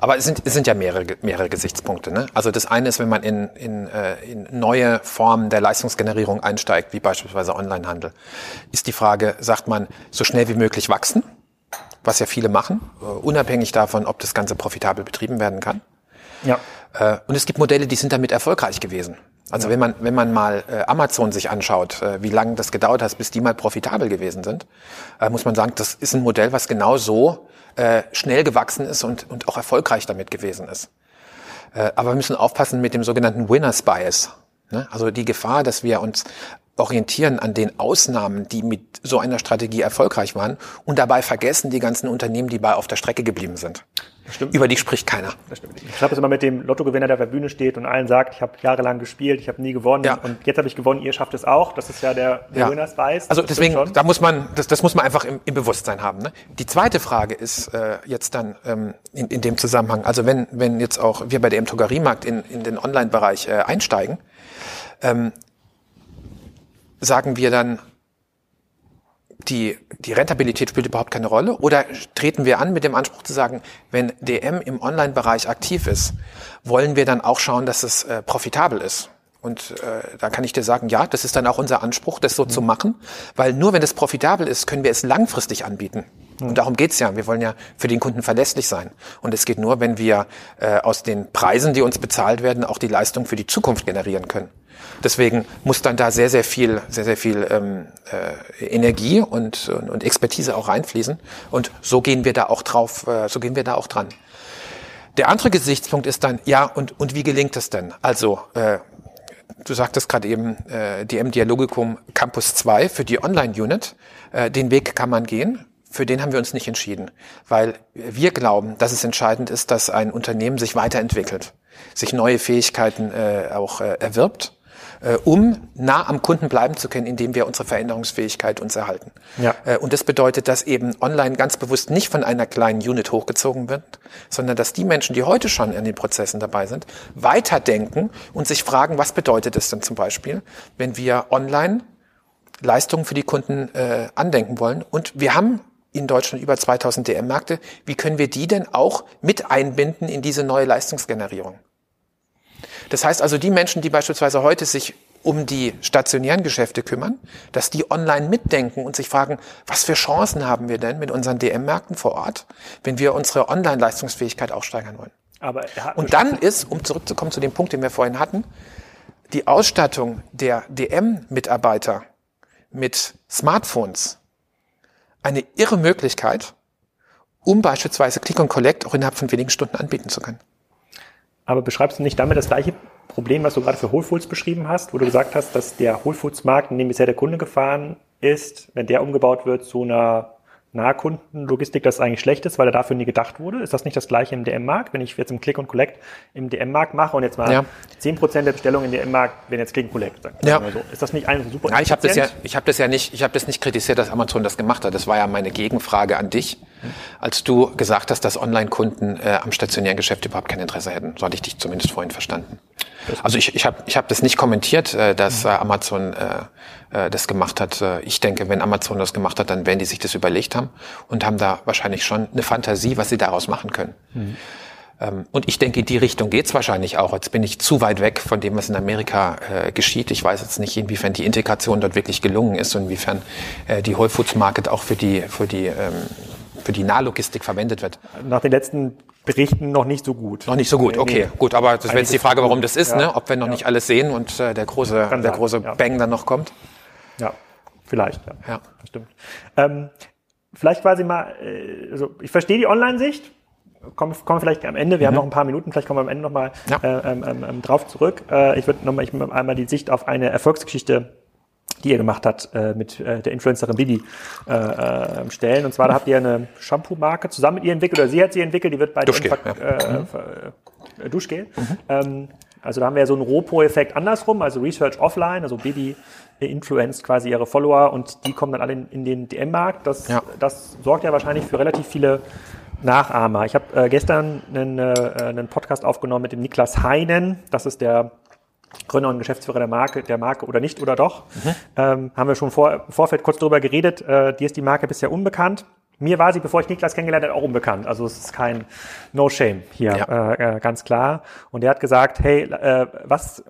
Aber es sind, es sind ja mehrere, mehrere Gesichtspunkte. Ne? Also das eine ist, wenn man in, in, äh, in neue Formen der Leistungsgenerierung einsteigt, wie beispielsweise Onlinehandel, ist die Frage, sagt man, so schnell wie möglich wachsen? was ja viele machen, äh, unabhängig davon, ob das Ganze profitabel betrieben werden kann. Ja. Äh, und es gibt Modelle, die sind damit erfolgreich gewesen. Also ja. wenn man wenn man mal äh, Amazon sich anschaut, äh, wie lange das gedauert hat, bis die mal profitabel gewesen sind, äh, muss man sagen, das ist ein Modell, was genau so äh, schnell gewachsen ist und und auch erfolgreich damit gewesen ist. Äh, aber wir müssen aufpassen mit dem sogenannten Winners Bias. Ne? Also die Gefahr, dass wir uns orientieren an den Ausnahmen, die mit so einer Strategie erfolgreich waren und dabei vergessen die ganzen Unternehmen, die bei auf der Strecke geblieben sind. Stimmt. Über die spricht keiner. Das stimmt. Ich habe es immer mit dem Lottogewinner, der auf der Bühne steht und allen sagt, ich habe jahrelang gespielt, ich habe nie gewonnen ja. und jetzt habe ich gewonnen, ihr schafft es auch. Das ist ja der, der ja. Winners weiß. Also deswegen, da muss man, das, das muss man einfach im, im Bewusstsein haben. Ne? Die zweite Frage ist äh, jetzt dann ähm, in, in dem Zusammenhang, also wenn, wenn jetzt auch wir bei der M-Drogeriemarkt in, in den Online-Bereich äh, einsteigen, ähm, sagen wir dann, die, die Rentabilität spielt überhaupt keine Rolle? Oder treten wir an mit dem Anspruch zu sagen, wenn DM im Online-Bereich aktiv ist, wollen wir dann auch schauen, dass es äh, profitabel ist? Und äh, da kann ich dir sagen, ja, das ist dann auch unser Anspruch, das so mhm. zu machen, weil nur wenn es profitabel ist, können wir es langfristig anbieten. Mhm. Und darum geht's ja. Wir wollen ja für den Kunden verlässlich sein. Und es geht nur, wenn wir äh, aus den Preisen, die uns bezahlt werden, auch die Leistung für die Zukunft generieren können. Deswegen muss dann da sehr, sehr viel, sehr, sehr viel ähm, äh, Energie und, und, und Expertise auch reinfließen. Und so gehen wir da auch drauf, äh, so gehen wir da auch dran. Der andere Gesichtspunkt ist dann, ja, und, und wie gelingt es denn? Also, äh, du sagtest gerade eben, äh, DM Dialogicum Campus 2 für die Online-Unit. Äh, den Weg kann man gehen. Für den haben wir uns nicht entschieden, weil wir glauben, dass es entscheidend ist, dass ein Unternehmen sich weiterentwickelt, sich neue Fähigkeiten äh, auch äh, erwirbt um nah am Kunden bleiben zu können, indem wir unsere Veränderungsfähigkeit uns erhalten. Ja. Äh, und das bedeutet, dass eben online ganz bewusst nicht von einer kleinen Unit hochgezogen wird, sondern dass die Menschen, die heute schon in den Prozessen dabei sind, weiterdenken und sich fragen, was bedeutet es denn zum Beispiel, wenn wir online Leistungen für die Kunden äh, andenken wollen. Und wir haben in Deutschland über 2000 DM-Märkte. Wie können wir die denn auch mit einbinden in diese neue Leistungsgenerierung? Das heißt also, die Menschen, die beispielsweise heute sich um die stationären Geschäfte kümmern, dass die online mitdenken und sich fragen, was für Chancen haben wir denn mit unseren DM-Märkten vor Ort, wenn wir unsere Online-Leistungsfähigkeit auch steigern wollen. Aber und dann ist, um zurückzukommen zu dem Punkt, den wir vorhin hatten, die Ausstattung der DM-Mitarbeiter mit Smartphones eine irre Möglichkeit, um beispielsweise Click und Collect auch innerhalb von wenigen Stunden anbieten zu können. Aber beschreibst du nicht damit das gleiche Problem, was du gerade für Whole Foods beschrieben hast, wo du gesagt hast, dass der Whole Foods Markt, in dem bisher der Kunde gefahren ist, wenn der umgebaut wird zu einer Nahkundenlogistik das eigentlich schlecht ist, weil er dafür nie gedacht wurde? Ist das nicht das gleiche im DM-Markt? Wenn ich jetzt im Click und Collect im DM-Markt mache und jetzt mal ja. 10% der Bestellungen im DM-Markt werden jetzt Click und Collect, sagen ja. so. Ist das nicht ein super ja, ich habe das ja ich habe das ja nicht ich habe das nicht kritisiert, dass Amazon das gemacht hat. Das war ja meine Gegenfrage an dich, als du gesagt hast, dass Online-Kunden äh, am stationären Geschäft überhaupt kein Interesse hätten. So hatte ich dich zumindest vorhin verstanden. Also ich, ich habe ich hab das nicht kommentiert, äh, dass äh, Amazon äh, äh, das gemacht hat. Äh, ich denke, wenn Amazon das gemacht hat, dann werden die sich das überlegt haben und haben da wahrscheinlich schon eine Fantasie, was sie daraus machen können. Mhm. Ähm, und ich denke, in die Richtung geht's wahrscheinlich auch. Jetzt bin ich zu weit weg von dem, was in Amerika äh, geschieht. Ich weiß jetzt nicht, inwiefern die Integration dort wirklich gelungen ist und inwiefern äh, die Whole Foods Market auch für die, für die ähm, für die Nahlogistik verwendet wird. Nach den letzten Berichten noch nicht so gut. Noch nicht so gut, okay, nee. gut. Aber das wäre jetzt die Frage, warum das ist, ja. ne? ob wir noch ja. nicht alles sehen und äh, der große, Kann der sein. große ja. Bang dann noch kommt. Ja, vielleicht. Ja, ja. das stimmt. Ähm, vielleicht quasi mal, äh, also ich verstehe die Online-Sicht. Kommen, kommen vielleicht am Ende, wir mhm. haben noch ein paar Minuten, vielleicht kommen wir am Ende nochmal ja. äh, ähm, ähm, ähm, drauf zurück. Äh, ich würde nochmal ich einmal die Sicht auf eine Erfolgsgeschichte die ihr gemacht habt äh, mit äh, der Influencerin Bibi äh, äh, stellen. Und zwar da habt ihr eine Shampoo-Marke zusammen mit ihr entwickelt, oder sie hat sie entwickelt, die wird bei Duschgel, ja. äh, mhm. äh, Duschgel. Mhm. Ähm, also da haben wir so einen Ropo-Effekt andersrum, also Research offline, also Bibi influenzt quasi ihre Follower und die kommen dann alle in, in den DM-Markt. Das, ja. das sorgt ja wahrscheinlich für relativ viele Nachahmer. Ich habe äh, gestern einen, einen Podcast aufgenommen mit dem Niklas Heinen. Das ist der Gründer und Geschäftsführer der Marke, der Marke oder nicht oder doch. Mhm. Ähm, haben wir schon vor, im Vorfeld kurz darüber geredet. Äh, dir ist die Marke bisher unbekannt. Mir war sie, bevor ich Niklas kennengelernt habe, auch unbekannt. Also es ist kein No Shame hier, ja. äh, äh ganz klar. Und er hat gesagt, hey, äh, was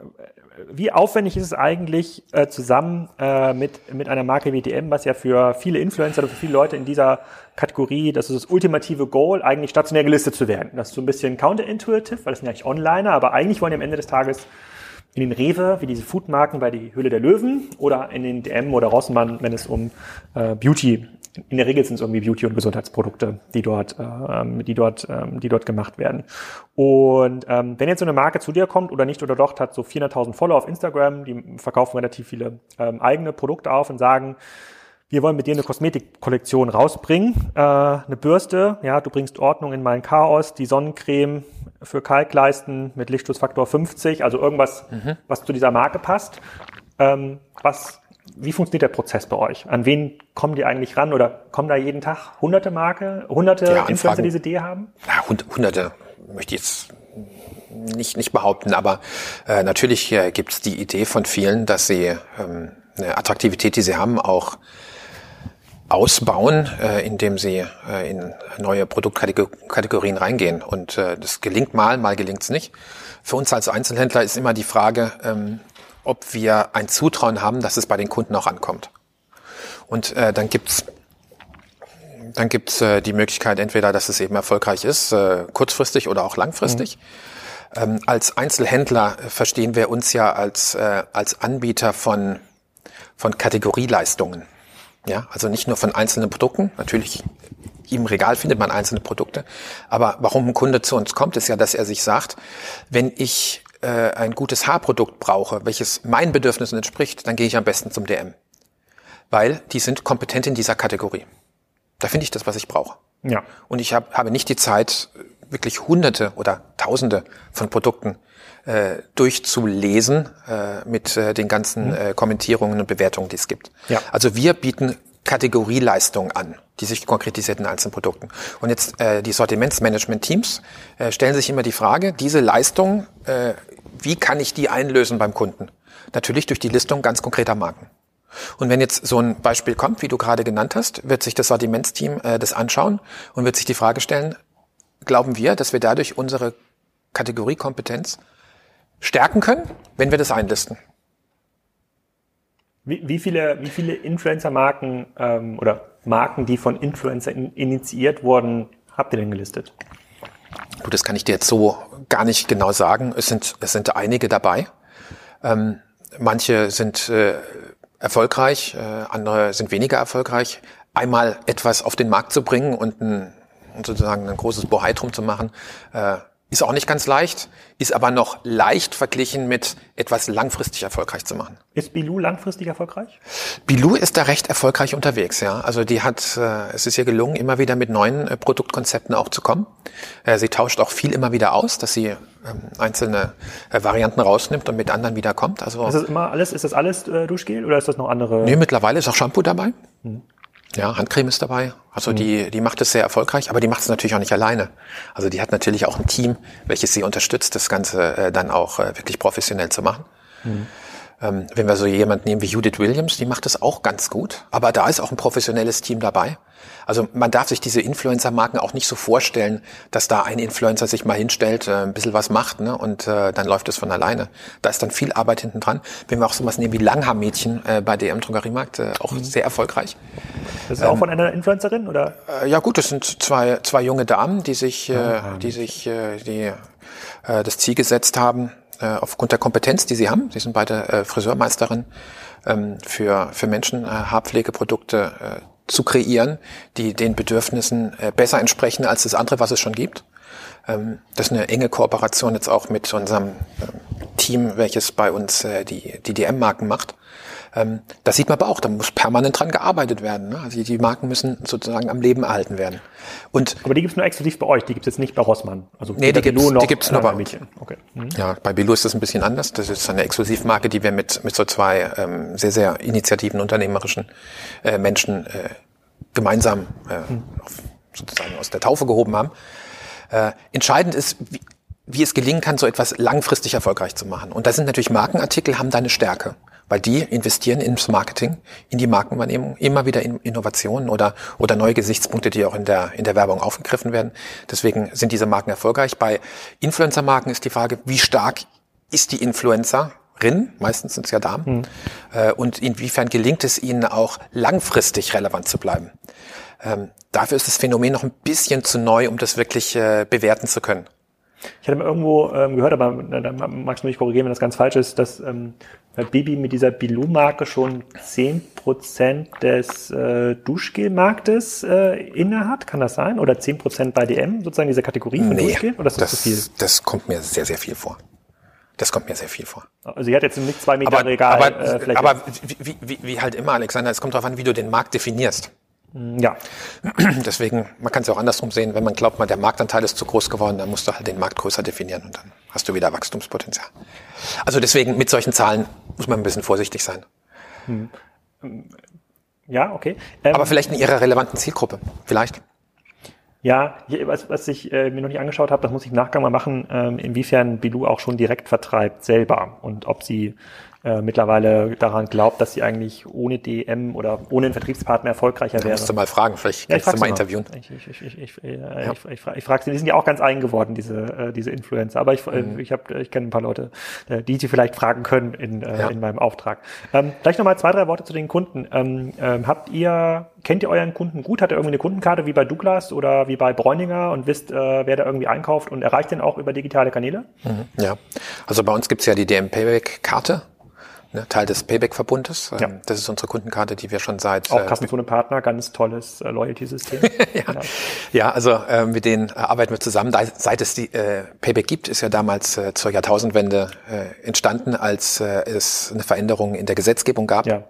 wie aufwendig ist es eigentlich äh, zusammen äh, mit, mit einer Marke wie DM, was ja für viele Influencer oder für viele Leute in dieser Kategorie, das ist das ultimative Goal, eigentlich stationär gelistet zu werden. Das ist so ein bisschen counterintuitive, weil das sind ja eigentlich Onliner, aber eigentlich wollen die am Ende des Tages in den Rewe, wie diese Foodmarken bei die Höhle der Löwen oder in den DM oder Rossmann, wenn es um äh, Beauty in der Regel sind es irgendwie Beauty- und Gesundheitsprodukte, die dort, ähm, die dort, ähm, die dort gemacht werden. Und ähm, wenn jetzt so eine Marke zu dir kommt oder nicht oder doch, hat so 400.000 Follower auf Instagram, die verkaufen relativ viele ähm, eigene Produkte auf und sagen, wir wollen mit dir eine Kosmetikkollektion rausbringen, äh, eine Bürste, ja, du bringst Ordnung in mein Chaos, die Sonnencreme für Kalkleisten mit Lichtschutzfaktor 50, also irgendwas, mhm. was zu dieser Marke passt. Ähm, was wie funktioniert der Prozess bei euch? An wen kommen die eigentlich ran oder kommen da jeden Tag hunderte Marke, hunderte ja, Influencer, die diese Idee haben? Ja, hunderte möchte ich jetzt nicht, nicht behaupten, aber äh, natürlich äh, gibt es die Idee von vielen, dass sie ähm, eine Attraktivität, die sie haben, auch ausbauen, äh, indem sie äh, in neue Produktkategorien reingehen. Und äh, das gelingt mal, mal gelingt es nicht. Für uns als Einzelhändler ist immer die Frage, ähm, ob wir ein Zutrauen haben, dass es bei den Kunden auch ankommt. Und äh, dann gibt's dann gibt's äh, die Möglichkeit entweder, dass es eben erfolgreich ist, äh, kurzfristig oder auch langfristig. Mhm. Ähm, als Einzelhändler verstehen wir uns ja als, äh, als Anbieter von, von Kategorieleistungen. Ja, also nicht nur von einzelnen Produkten. Natürlich im Regal findet man einzelne Produkte. Aber warum ein Kunde zu uns kommt, ist ja, dass er sich sagt, wenn ich äh, ein gutes Haarprodukt brauche, welches meinen Bedürfnissen entspricht, dann gehe ich am besten zum DM. Weil die sind kompetent in dieser Kategorie. Da finde ich das, was ich brauche. Ja. Und ich hab, habe nicht die Zeit, wirklich hunderte oder tausende von Produkten äh, durchzulesen äh, mit äh, den ganzen mhm. äh, Kommentierungen und Bewertungen, die es gibt. Ja. Also wir bieten Kategorieleistungen an, die sich konkretisiert in einzelnen Produkten. Und jetzt äh, die Sortimentsmanagement-Teams äh, stellen sich immer die Frage, diese Leistung, äh, wie kann ich die einlösen beim Kunden? Natürlich durch die Listung ganz konkreter Marken. Und wenn jetzt so ein Beispiel kommt, wie du gerade genannt hast, wird sich das Sortimentsteam äh, das anschauen und wird sich die Frage stellen, glauben wir, dass wir dadurch unsere Kategoriekompetenz stärken können, wenn wir das einlisten? Wie, wie viele, wie viele Influencer-Marken ähm, oder Marken, die von Influencer in, initiiert wurden, habt ihr denn gelistet? Gut, das kann ich dir jetzt so gar nicht genau sagen. Es sind, es sind einige dabei. Ähm, manche sind äh, erfolgreich, äh, andere sind weniger erfolgreich. Einmal etwas auf den Markt zu bringen und ein, sozusagen ein großes Bohai drum zu machen, äh, ist auch nicht ganz leicht, ist aber noch leicht verglichen mit etwas langfristig erfolgreich zu machen. Ist Bilou langfristig erfolgreich? Bilou ist da recht erfolgreich unterwegs, ja. Also die hat, äh, es ist ihr gelungen, immer wieder mit neuen äh, Produktkonzepten auch zu kommen. Äh, sie tauscht auch viel immer wieder aus, dass sie ähm, einzelne äh, Varianten rausnimmt und mit anderen wieder kommt. Also ist das immer alles, ist das alles äh, Duschgel oder ist das noch andere? Nee, mittlerweile ist auch Shampoo dabei. Mhm. Ja, Handcreme ist dabei. Also mhm. die, die macht es sehr erfolgreich, aber die macht es natürlich auch nicht alleine. Also die hat natürlich auch ein Team, welches sie unterstützt, das Ganze äh, dann auch äh, wirklich professionell zu machen. Mhm. Ähm, wenn wir so jemand nehmen wie Judith Williams, die macht es auch ganz gut. Aber da ist auch ein professionelles Team dabei. Also man darf sich diese Influencer-Marken auch nicht so vorstellen, dass da ein Influencer sich mal hinstellt, äh, ein bisschen was macht ne, und äh, dann läuft es von alleine. Da ist dann viel Arbeit hinten dran. Wenn wir auch sowas nehmen wie Langhaarmädchen äh, bei DM Drogeriemarkt, äh, auch mhm. sehr erfolgreich. Das ist ähm, auch von einer Influencerin oder? Äh, ja gut, das sind zwei, zwei junge Damen, die sich, äh, die sich äh, die, äh, das Ziel gesetzt haben, äh, aufgrund der Kompetenz, die sie haben. Sie sind beide äh, Friseurmeisterin ähm, für, für Menschen äh, Haarpflegeprodukte äh, zu kreieren, die den Bedürfnissen äh, besser entsprechen als das andere, was es schon gibt. Ähm, das ist eine enge Kooperation jetzt auch mit unserem äh, Team, welches bei uns äh, die, die DM-Marken macht. Ähm, das sieht man aber auch, da muss permanent dran gearbeitet werden. Ne? Also die Marken müssen sozusagen am Leben erhalten werden. Und aber die gibt's nur exklusiv bei euch, die gibt's jetzt nicht bei Rossmann. Also nee, die gibt's, nur, die gibt's nur bei Mädchen. Okay. Mhm. Ja, bei Bilou ist das ein bisschen anders. Das ist eine Exklusivmarke, die wir mit, mit so zwei ähm, sehr, sehr initiativen, unternehmerischen äh, Menschen äh, gemeinsam äh, mhm. sozusagen aus der Taufe gehoben haben. Äh, entscheidend ist, wie, wie es gelingen kann, so etwas langfristig erfolgreich zu machen. Und da sind natürlich Markenartikel, haben da eine Stärke weil die investieren ins Marketing, in die Markenwahrnehmung, immer wieder in Innovationen oder, oder neue Gesichtspunkte, die auch in der, in der Werbung aufgegriffen werden. Deswegen sind diese Marken erfolgreich. Bei Influencer-Marken ist die Frage, wie stark ist die Influencer meistens sind es ja Damen, hm. äh, und inwiefern gelingt es ihnen auch langfristig relevant zu bleiben. Ähm, dafür ist das Phänomen noch ein bisschen zu neu, um das wirklich äh, bewerten zu können. Ich hatte mal irgendwo ähm, gehört, aber äh, da magst du mich korrigieren, wenn das ganz falsch ist, dass ähm, Bibi mit dieser Bilou-Marke schon zehn Prozent des äh, Duschgel-Marktes äh, innehat. Kann das sein? Oder zehn Prozent bei DM, sozusagen diese Kategorie von nee, Duschgel? Oder ist das, das zu viel? Das kommt mir sehr, sehr viel vor. Das kommt mir sehr viel vor. Also sie hat jetzt nicht zwei Meter aber, Regal. Aber, äh, aber wie, wie, wie halt immer, Alexander, es kommt darauf an, wie du den Markt definierst. Mm, ja. Deswegen, man kann es ja auch andersrum sehen, wenn man glaubt, man, der Marktanteil ist zu groß geworden, dann musst du halt den Markt größer definieren und dann hast du wieder Wachstumspotenzial. Also deswegen, mit solchen Zahlen muss man ein bisschen vorsichtig sein. Hm. Ja, okay. Ähm, Aber vielleicht in ihrer relevanten Zielgruppe. Vielleicht. Ja, was, was ich äh, mir noch nicht angeschaut habe, das muss ich im Nachgang mal machen, ähm, inwiefern Bilou auch schon direkt vertreibt selber und ob sie äh, mittlerweile daran glaubt, dass sie eigentlich ohne DM oder ohne einen Vertriebspartner erfolgreicher wäre. Musst du mal fragen, vielleicht kannst ja, du mal interviewen. Ich, ich, ich, ich, ich, äh, ja. ich, ich, ich frage sie, die sind ja auch ganz eigen geworden, diese, äh, diese Influencer. Aber ich, äh, mhm. ich, hab, ich kenne ein paar Leute, äh, die sie vielleicht fragen können in, äh, ja. in meinem Auftrag. Ähm, vielleicht nochmal zwei, drei Worte zu den Kunden. Ähm, ähm, habt ihr, kennt ihr euren Kunden gut? Hat er irgendwie eine Kundenkarte wie bei Douglas oder wie bei Bräuninger und wisst, äh, wer da irgendwie einkauft und erreicht den auch über digitale Kanäle? Mhm. Ja, also bei uns gibt's ja die DM Payback-Karte Teil des Payback-Verbundes. Ja. Ähm, das ist unsere Kundenkarte, die wir schon seit... Auch Kassenzone Partner, ganz tolles äh, Loyalty-System. ja. ja. ja, also äh, mit denen äh, arbeiten wir zusammen. Da, seit es die äh, Payback gibt, ist ja damals äh, zur Jahrtausendwende äh, entstanden, als äh, es eine Veränderung in der Gesetzgebung gab. Ja.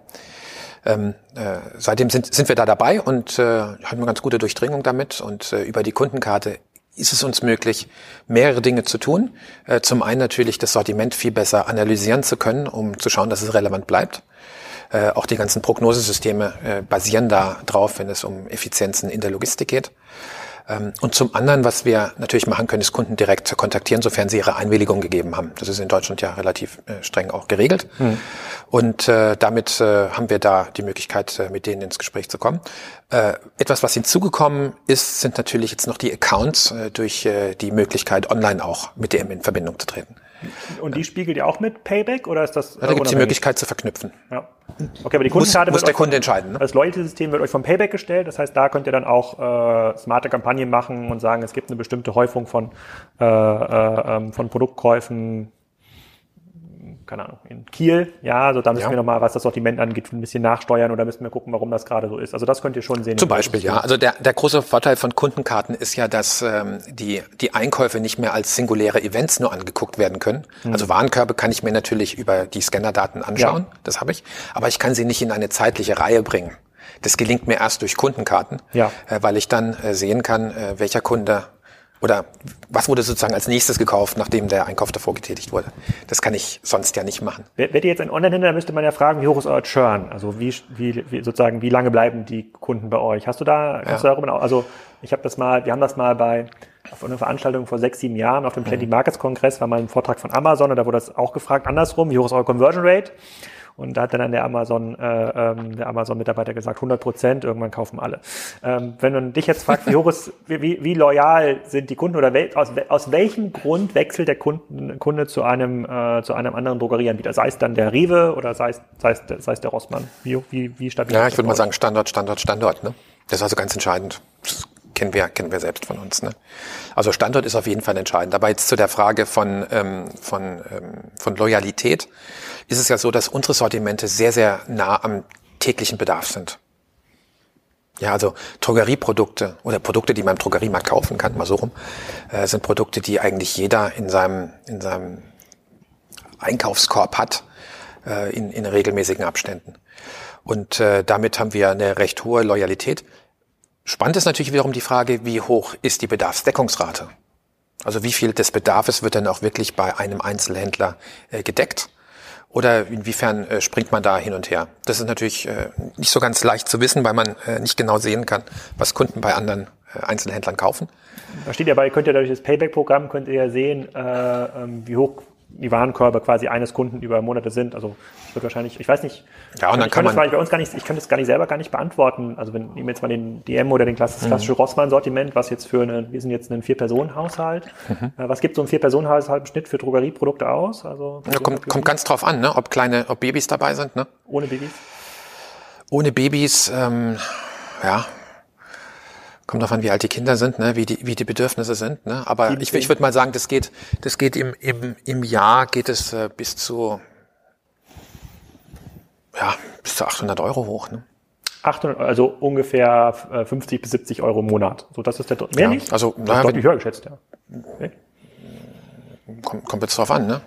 Ähm, äh, seitdem sind, sind wir da dabei und äh, haben eine ganz gute Durchdringung damit und äh, über die Kundenkarte ist es uns möglich, mehrere Dinge zu tun. Äh, zum einen natürlich das Sortiment viel besser analysieren zu können, um zu schauen, dass es relevant bleibt. Äh, auch die ganzen Prognosesysteme äh, basieren da drauf, wenn es um Effizienzen in der Logistik geht. Ähm, und zum anderen, was wir natürlich machen können, ist Kunden direkt kontaktieren, sofern sie ihre Einwilligung gegeben haben. Das ist in Deutschland ja relativ äh, streng auch geregelt. Mhm. Und äh, damit äh, haben wir da die Möglichkeit, äh, mit denen ins Gespräch zu kommen. Äh, etwas, was hinzugekommen ist, sind natürlich jetzt noch die Accounts äh, durch die Möglichkeit, online auch mit dem in Verbindung zu treten. Und die spiegelt ihr auch mit Payback oder ist das? Ja, da gibt es die Möglichkeit zu verknüpfen. Ja. Okay, aber die Kundenkarte muss, muss der Kunde entscheiden. Ne? Das Loyalty-System wird euch vom Payback gestellt. Das heißt, da könnt ihr dann auch äh, smarte Kampagnen machen und sagen, es gibt eine bestimmte Häufung von, äh, äh, ähm, von Produktkäufen keine Ahnung, in Kiel, ja, also da müssen ja. wir nochmal, was das Sortiment angeht, ein bisschen nachsteuern oder müssen wir gucken, warum das gerade so ist. Also das könnt ihr schon sehen. Zum Beispiel, ja. Also der, der große Vorteil von Kundenkarten ist ja, dass ähm, die, die Einkäufe nicht mehr als singuläre Events nur angeguckt werden können. Mhm. Also Warenkörbe kann ich mir natürlich über die Scannerdaten anschauen, ja. das habe ich, aber ich kann sie nicht in eine zeitliche Reihe bringen. Das gelingt mir erst durch Kundenkarten, ja. äh, weil ich dann äh, sehen kann, äh, welcher Kunde oder was wurde sozusagen als nächstes gekauft, nachdem der Einkauf davor getätigt wurde? Das kann ich sonst ja nicht machen. Wärt ihr jetzt ein Online-Händler, müsste man ja fragen, wie hoch ist euer Churn? Also wie, wie, wie sozusagen, wie lange bleiben die Kunden bei euch? Hast du da, ja. du darüber, also ich habe das mal, wir haben das mal bei auf einer Veranstaltung vor sechs, sieben Jahren auf dem Plenty mhm. Markets Kongress war mal ein Vortrag von Amazon und da wurde das auch gefragt, andersrum, wie hoch ist euer Conversion Rate? Und da hat dann der Amazon, äh, ähm, der Amazon-Mitarbeiter gesagt, 100 Prozent, irgendwann kaufen alle. Ähm, wenn man dich jetzt fragt, wie hoch ist, wie, wie loyal sind die Kunden oder wel, aus, aus welchem Grund wechselt der Kunden, Kunde zu einem, äh, zu einem anderen Drogerieanbieter? Sei es dann der Rewe oder sei es, sei es, sei es der Rossmann? Wie, wie, wie stabil Ja, ich würde mal sagen Standort, Standort, Standort. Ne? Das ist also ganz entscheidend. Kennen wir, kennen wir selbst von uns. Ne? Also Standort ist auf jeden Fall entscheidend. Aber jetzt zu der Frage von, ähm, von, ähm, von Loyalität ist es ja so, dass unsere Sortimente sehr, sehr nah am täglichen Bedarf sind. Ja, also Drogerieprodukte oder Produkte, die man im Drogeriemarkt kaufen kann, mal so rum, äh, sind Produkte, die eigentlich jeder in seinem, in seinem Einkaufskorb hat, äh, in, in regelmäßigen Abständen. Und äh, damit haben wir eine recht hohe Loyalität. Spannend ist natürlich wiederum die Frage, wie hoch ist die Bedarfsdeckungsrate? Also wie viel des Bedarfs wird dann auch wirklich bei einem Einzelhändler äh, gedeckt? Oder inwiefern äh, springt man da hin und her? Das ist natürlich äh, nicht so ganz leicht zu wissen, weil man nicht genau sehen kann, was Kunden bei anderen Einzelhändlern kaufen. Da steht ja bei, könnt ihr durch das Payback-Programm könnt ihr ja sehen, äh, ähm, wie hoch die Warenkörbe quasi eines Kunden über Monate sind. Also es wird wahrscheinlich, ich weiß nicht, Ja, und dann ich kann man- bei uns gar nicht, ich kann das gar nicht selber gar nicht beantworten. Also wenn nehmen wir jetzt mal den DM oder den klassisch- Mhm. klassische Rossmann-Sortiment, was jetzt für eine, wir sind jetzt ein Vier-Personen-Haushalt. Mhm. Äh, Was gibt so ein Vier-Personen-Haushalt im Schnitt für Drogerieprodukte aus? Also Ja, kommt, kommt ganz drauf an, ne? ob kleine, ob Babys dabei sind. Ne? ohne Babys? Ohne Babys, ähm, ja, kommt an, wie alt die Kinder sind, ne? wie, die, wie die Bedürfnisse sind. Ne? Aber Sieben, ich, zehn. ich würde mal sagen, das geht, das geht im, im, im Jahr geht es äh, bis zu ja, bis zu 800 Euro hoch. Ne? 800, also ungefähr äh, 50 bis 70 Euro im Monat. So, das ist der, mehr Ja, nicht? also, das naja, deutlich höher geschätzt, ja. Okay. Kommt, kommt jetzt drauf an. Ne?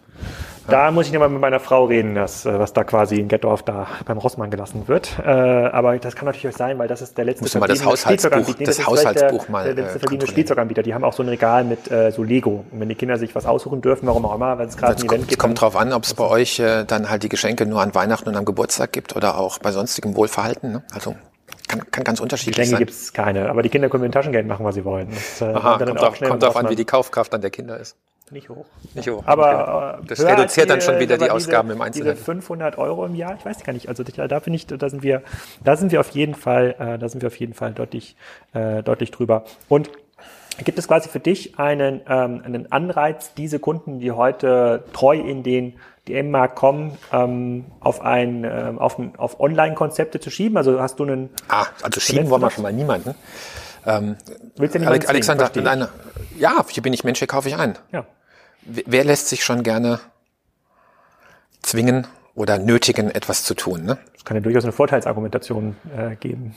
Da muss ich nochmal mit meiner Frau reden, dass, äh, was da quasi in Gettorf da beim Rossmann gelassen wird. Äh, aber das kann natürlich auch sein, weil das ist der letzte mal das Haushaltsbuch-. Nee, das vielleicht Haushaltsbuch der, mal, Der letzte äh, kontrollieren. Spielzeuganbieter. Die haben auch so ein Regal mit äh, so Lego. Und wenn die Kinder sich was aussuchen dürfen, warum auch immer, wenn es gerade Es ein kommt, Event es gibt, kommt dann- drauf an, ob es bei euch äh, dann halt die Geschenke nur an Weihnachten und am Geburtstag gibt oder auch bei sonstigem Wohlverhalten. Ne? Also kann, kann ganz unterschiedlich Geschenke sein. gibt es keine. Aber die Kinder können mit dem Taschengeld machen, was sie wollen. Das, äh, Aha, dann kommt, auch schnell kommt im drauf an, wie die Kaufkraft dann der Kinder ist. Nicht hoch. Nicht hoch. Aber Okay. Das äh, höher reduziert dann schon wieder die Ausgaben diese, im Einzelnen. Diese 500 Euro im Jahr, ich weiß gar nicht. Also da, da bin ich, da sind wir, da sind wir auf jeden Fall, äh, da sind wir auf jeden Fall deutlich, äh, deutlich drüber. Und gibt es quasi für dich einen, ähm, einen Anreiz, diese Kunden, die heute treu in den DM-Markt kommen, ähm, auf ein, ähm, auf, auf Online-Konzepte zu schieben? Also hast du einen, Ah, also schieben wollen wir schon mal niemanden. Ähm, willst du ja niemanden Alexander, ich. nein, ja, hier bin ich Mensch, hier kaufe ich ein. Ja. Wer lässt sich schon gerne zwingen oder nötigen, etwas zu tun? Ne? Das kann ja durchaus eine Vorteilsargumentation äh, geben.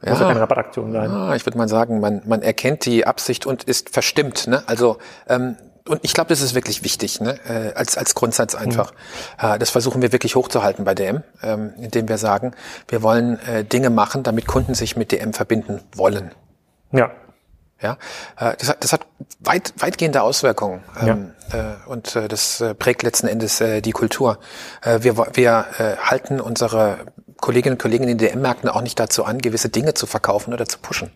Muss ja keine Rabattaktion sein. Ah, ich würde mal sagen, man, man erkennt die Absicht und ist verstimmt. Ne? Also ähm, und ich glaube, das ist wirklich wichtig, ne? äh, als, als Grundsatz einfach. Äh, das versuchen wir wirklich hochzuhalten bei DM, ähm, indem wir sagen, wir wollen äh, Dinge machen, damit Kunden sich mit DM verbinden wollen. Ja. Ja, äh, das hat, das hat weit, weitgehende Auswirkungen ähm, äh, und äh, das äh, prägt letzten Endes äh, die Kultur. Äh, wir wir äh, halten unsere Kolleginnen und Kollegen in den DM-Märkten auch nicht dazu an, gewisse Dinge zu verkaufen oder zu pushen.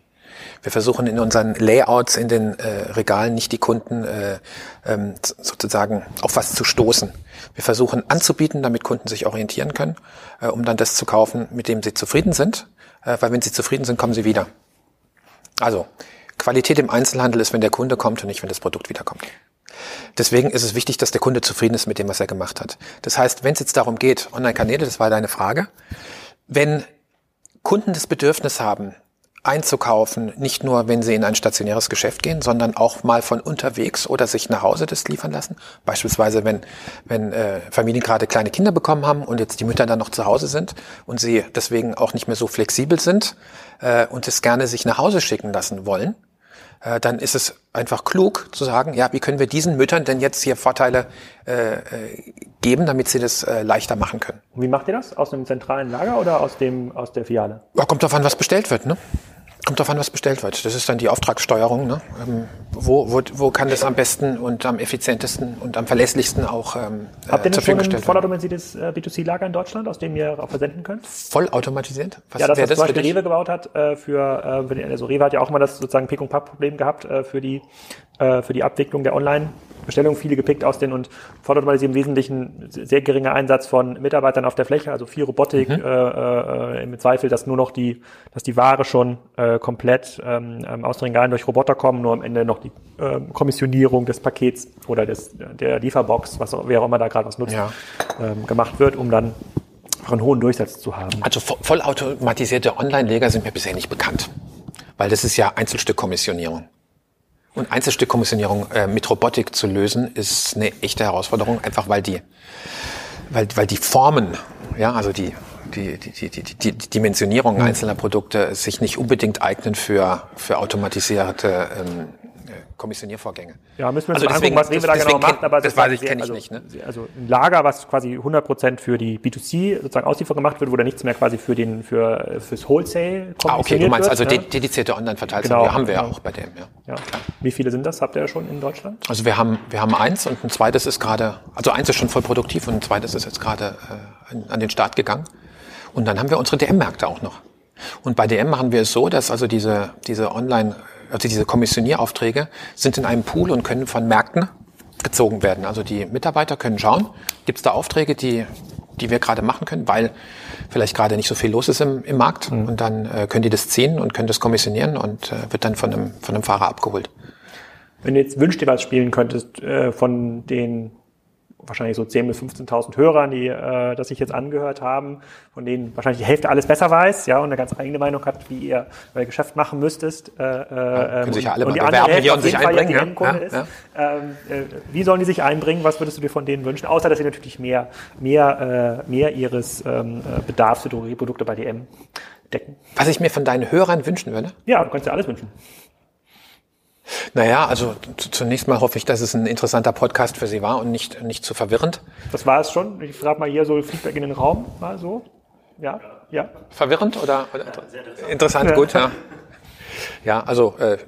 Wir versuchen in unseren Layouts in den äh, Regalen nicht die Kunden äh, ähm, sozusagen auf was zu stoßen. Wir versuchen anzubieten, damit Kunden sich orientieren können, äh, um dann das zu kaufen, mit dem sie zufrieden sind. Äh, weil wenn sie zufrieden sind, kommen sie wieder. Also, Qualität im Einzelhandel ist, wenn der Kunde kommt und nicht, wenn das Produkt wiederkommt. Deswegen ist es wichtig, dass der Kunde zufrieden ist mit dem, was er gemacht hat. Das heißt, wenn es jetzt darum geht, Online-Kanäle, das war deine Frage, wenn Kunden das Bedürfnis haben, einzukaufen, nicht nur, wenn sie in ein stationäres Geschäft gehen, sondern auch mal von unterwegs oder sich nach Hause das liefern lassen. Beispielsweise, wenn, wenn äh, Familien gerade kleine Kinder bekommen haben und jetzt die Mütter dann noch zu Hause sind und sie deswegen auch nicht mehr so flexibel sind äh, und es gerne sich nach Hause schicken lassen wollen, äh, dann ist es einfach klug zu sagen, ja, wie können wir diesen Müttern denn jetzt hier Vorteile äh, äh, geben, damit sie das äh, leichter machen können. Und wie macht ihr das? Aus einem zentralen Lager oder aus dem aus der Filiale? Ja, kommt an, was bestellt wird, ne? Kommt drauf an, was bestellt wird. Das ist dann die Auftragssteuerung, ne? Ähm, wo, wo, wo kann das am besten und am effizientesten und am verlässlichsten auch ähm, Habt ihr äh, denn zur Verfügung gestellt werden? vollautomatisiertes äh, B2C-Lager in Deutschland, aus dem ihr auch versenden könnt? Vollautomatisiert? Was ja, das, was zum für Beispiel? Rewe gebaut hat, äh, für, äh, also Rewe hat ja auch mal das sozusagen Pick- und Pack-Problem gehabt äh, für die äh, für die Abwicklung der Online-Bestellung, viele gepickt aus den und vollautomatisiert im Wesentlichen sehr geringer Einsatz von Mitarbeitern auf der Fläche, also viel Robotik, Mhm. äh, äh, im Zweifel, dass nur noch die, dass die Ware schon äh, komplett ähm, ähm, aus den Regalen durch Roboter kommen, nur am Ende noch die ähm, Kommissionierung des Pakets oder des, der Lieferbox, was auch, wer auch immer da gerade was nutzt, Ja. ähm, gemacht wird, um dann einen hohen Durchsatz zu haben. Also vo- vollautomatisierte Online-Leger sind mir bisher nicht bekannt. Weil das ist ja Einzelstückkommissionierung. Und Einzelstückkommissionierung äh, mit Robotik zu lösen, ist eine echte Herausforderung, einfach weil die, weil, weil die Formen, ja, also die, die, die, die, die, die Dimensionierung einzelner Produkte sich nicht unbedingt eignen für, für automatisierte ähm, äh, Kommissioniervorgänge. Ja, müssen wir uns Also mal deswegen- angucken, was Rewe da genau macht. Aber das weiß ich, sehr- kenn ich also, nicht, ne? Also ein Lager, was quasi 100% für die B2C sozusagen Auslieferung gemacht wird, wo da nichts mehr quasi für den für fürs Wholesale Ah, okay, du meinst wird, also ne? de- dedizierte Online-Verteilung. Genau, ja, haben wir ja genau. auch bei dem, ja. ja. Wie viele sind das? Habt ihr schon in Deutschland? Also wir haben, wir haben eins und ein zweites ist gerade, also eins ist schon voll produktiv und ein zweites ist jetzt gerade äh, an, an den Start gegangen. Und dann haben wir unsere DM-Märkte auch noch. Und bei DM machen wir es so, dass also diese, diese Online, also diese Kommissionieraufträge sind in einem Pool und können von Märkten gezogen werden. Also die Mitarbeiter können schauen, gibt es da Aufträge, die, die wir gerade machen können, weil vielleicht gerade nicht so viel los ist im, im Markt. Mhm. Und dann äh, können die das ziehen und können das kommissionieren und äh, wird dann von einem, von einem Fahrer abgeholt. Wenn du jetzt Wünsch dir was spielen könntest äh, von den wahrscheinlich so 10.000 bis 15.000 Hörern, die äh, das sich jetzt angehört haben, von denen wahrscheinlich die Hälfte alles besser weiß, ja, und eine ganz eigene Meinung hat, wie ihr euer Geschäft machen müsstest. Äh, ja, können ähm, sich ja alle und mal bewerben hier und sich einbringen. Ja, ja, ähm, äh, wie sollen die sich einbringen? Was würdest du dir von denen wünschen? Außer, dass sie natürlich mehr, mehr, äh, mehr ihres ähm, äh, Bedarfs für Drogerieprodukte bei DM decken. Was ich mir von deinen Hörern wünschen würde? Ja, du kannst dir alles wünschen. Naja, also zunächst mal hoffe ich, dass es ein interessanter Podcast für Sie war und nicht, nicht zu verwirrend. Das war es schon. Ich frage mal hier so Feedback in den Raum, mal so. Ja, ja. Verwirrend oder, oder interessant, interessant gut, ja. Ja, also äh,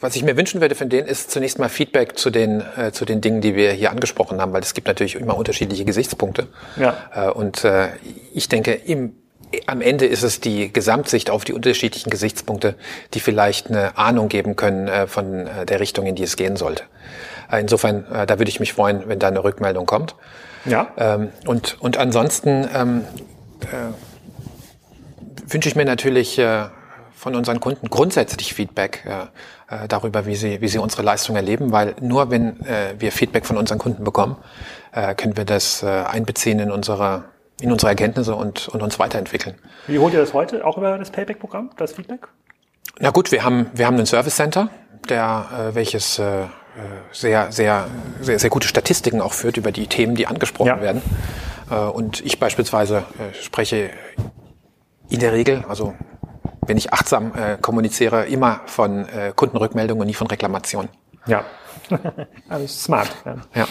was ich mir wünschen würde von denen ist zunächst mal Feedback zu den äh, zu den Dingen, die wir hier angesprochen haben, weil es gibt natürlich immer unterschiedliche Gesichtspunkte. Ja. Äh, und äh, ich denke, im am Ende ist es die Gesamtsicht auf die unterschiedlichen Gesichtspunkte, die vielleicht eine Ahnung geben können äh, von äh, der Richtung, in die es gehen sollte. Äh, insofern, da würde ich mich freuen, wenn da eine Rückmeldung kommt. Ja. Ähm, und, und ansonsten ähm, äh, wünsche ich mir natürlich von unseren Kunden grundsätzlich Feedback darüber, wie sie, wie sie unsere Leistung erleben, weil nur wenn wir Feedback von unseren Kunden bekommen, können wir das einbeziehen in unsere in unsere Erkenntnisse und, und uns weiterentwickeln. Wie holt ihr das heute? Auch über das Payback-Programm, das Feedback? Na gut, wir haben, wir haben ein Service Center, der, äh, welches äh, sehr, sehr, sehr, sehr gute Statistiken auch führt über die Themen, die angesprochen ja. werden. Äh, und ich beispielsweise äh, spreche in der Regel, also wenn ich achtsam äh, kommuniziere, immer von äh, Kundenrückmeldungen und nie von Reklamationen. Ja, also smart. Ja. ja.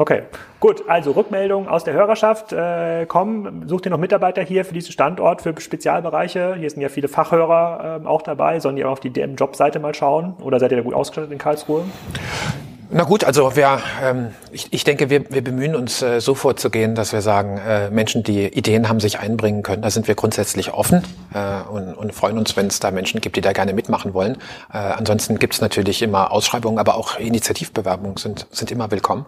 Okay, gut. Also Rückmeldungen aus der Hörerschaft äh, kommen. Sucht ihr noch Mitarbeiter hier für diesen Standort, für Spezialbereiche? Hier sind ja viele Fachhörer äh, auch dabei. Sollen die auch auf die DM-Job-Seite mal schauen? Oder seid ihr da gut ausgestattet in Karlsruhe? Na gut, also wir, ähm, ich, ich denke, wir, wir bemühen uns äh, so vorzugehen, dass wir sagen, äh, Menschen, die Ideen haben, sich einbringen können, da sind wir grundsätzlich offen äh, und, und freuen uns, wenn es da Menschen gibt, die da gerne mitmachen wollen. Äh, ansonsten gibt es natürlich immer Ausschreibungen, aber auch Initiativbewerbungen sind, sind immer willkommen.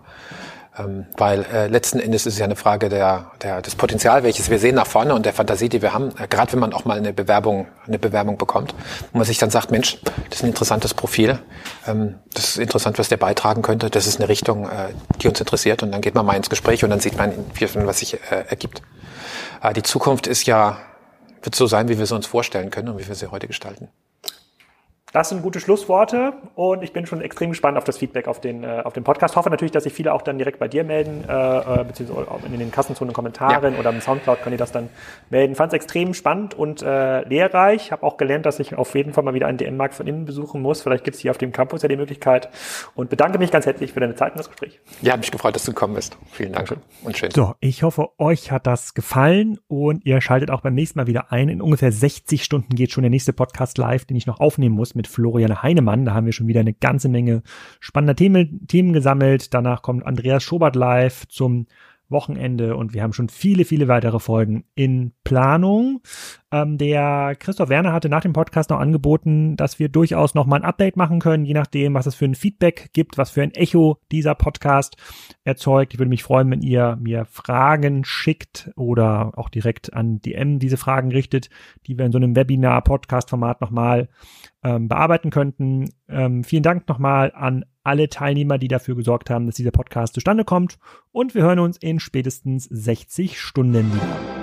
Ähm, weil äh, letzten Endes ist es ja eine Frage der, der, des Potenzial, welches wir sehen nach vorne und der Fantasie, die wir haben. Äh, Gerade wenn man auch mal eine Bewerbung, eine Bewerbung bekommt, wo man sich dann sagt, Mensch, das ist ein interessantes Profil, ähm, das ist interessant, was der beitragen könnte, das ist eine Richtung, äh, die uns interessiert und dann geht man mal ins Gespräch und dann sieht man, was sich äh, ergibt. Äh, die Zukunft ist ja, wird so sein, wie wir sie uns vorstellen können und wie wir sie heute gestalten. Das sind gute Schlussworte und ich bin schon extrem gespannt auf das Feedback auf den, äh, auf den Podcast. Hoffe natürlich, dass sich viele auch dann direkt bei dir melden, äh, äh beziehungsweise in den Kassenzonen Kommentaren ja. oder im Soundcloud können die das dann melden. Fand es extrem spannend und äh, lehrreich. Habe auch gelernt, dass ich auf jeden Fall mal wieder einen DM-Markt von innen besuchen muss. Vielleicht gibt es hier auf dem Campus ja die Möglichkeit und bedanke mich ganz herzlich für deine Zeit und das Gespräch. Ja, hat mich gefreut, dass du gekommen bist. Vielen Dank und schön. So, ich hoffe, euch hat das gefallen und ihr schaltet auch beim nächsten Mal wieder ein. In ungefähr 60 Stunden geht schon der nächste Podcast live, den ich noch aufnehmen muss mit Florian Heine Heinemann. Da haben wir schon wieder eine ganze Menge spannender Themen, Themen gesammelt. Danach kommt Andreas Schobert live zum Wochenende und wir haben schon viele, viele weitere Folgen in Planung. Ähm, der Christoph Werner hatte nach dem Podcast noch angeboten, dass wir durchaus noch mal ein Update machen können, je nachdem, was es für ein Feedback gibt, was für ein Echo dieser Podcast erzeugt. Ich würde mich freuen, wenn ihr mir Fragen schickt oder auch direkt an DM diese Fragen richtet, die wir in so einem Webinar-Podcast-Format nochmal ähm, bearbeiten könnten. Ähm, vielen Dank nochmal an alle Teilnehmer, die dafür gesorgt haben, dass dieser Podcast zustande kommt. Und wir hören uns in spätestens 60 Stunden wieder.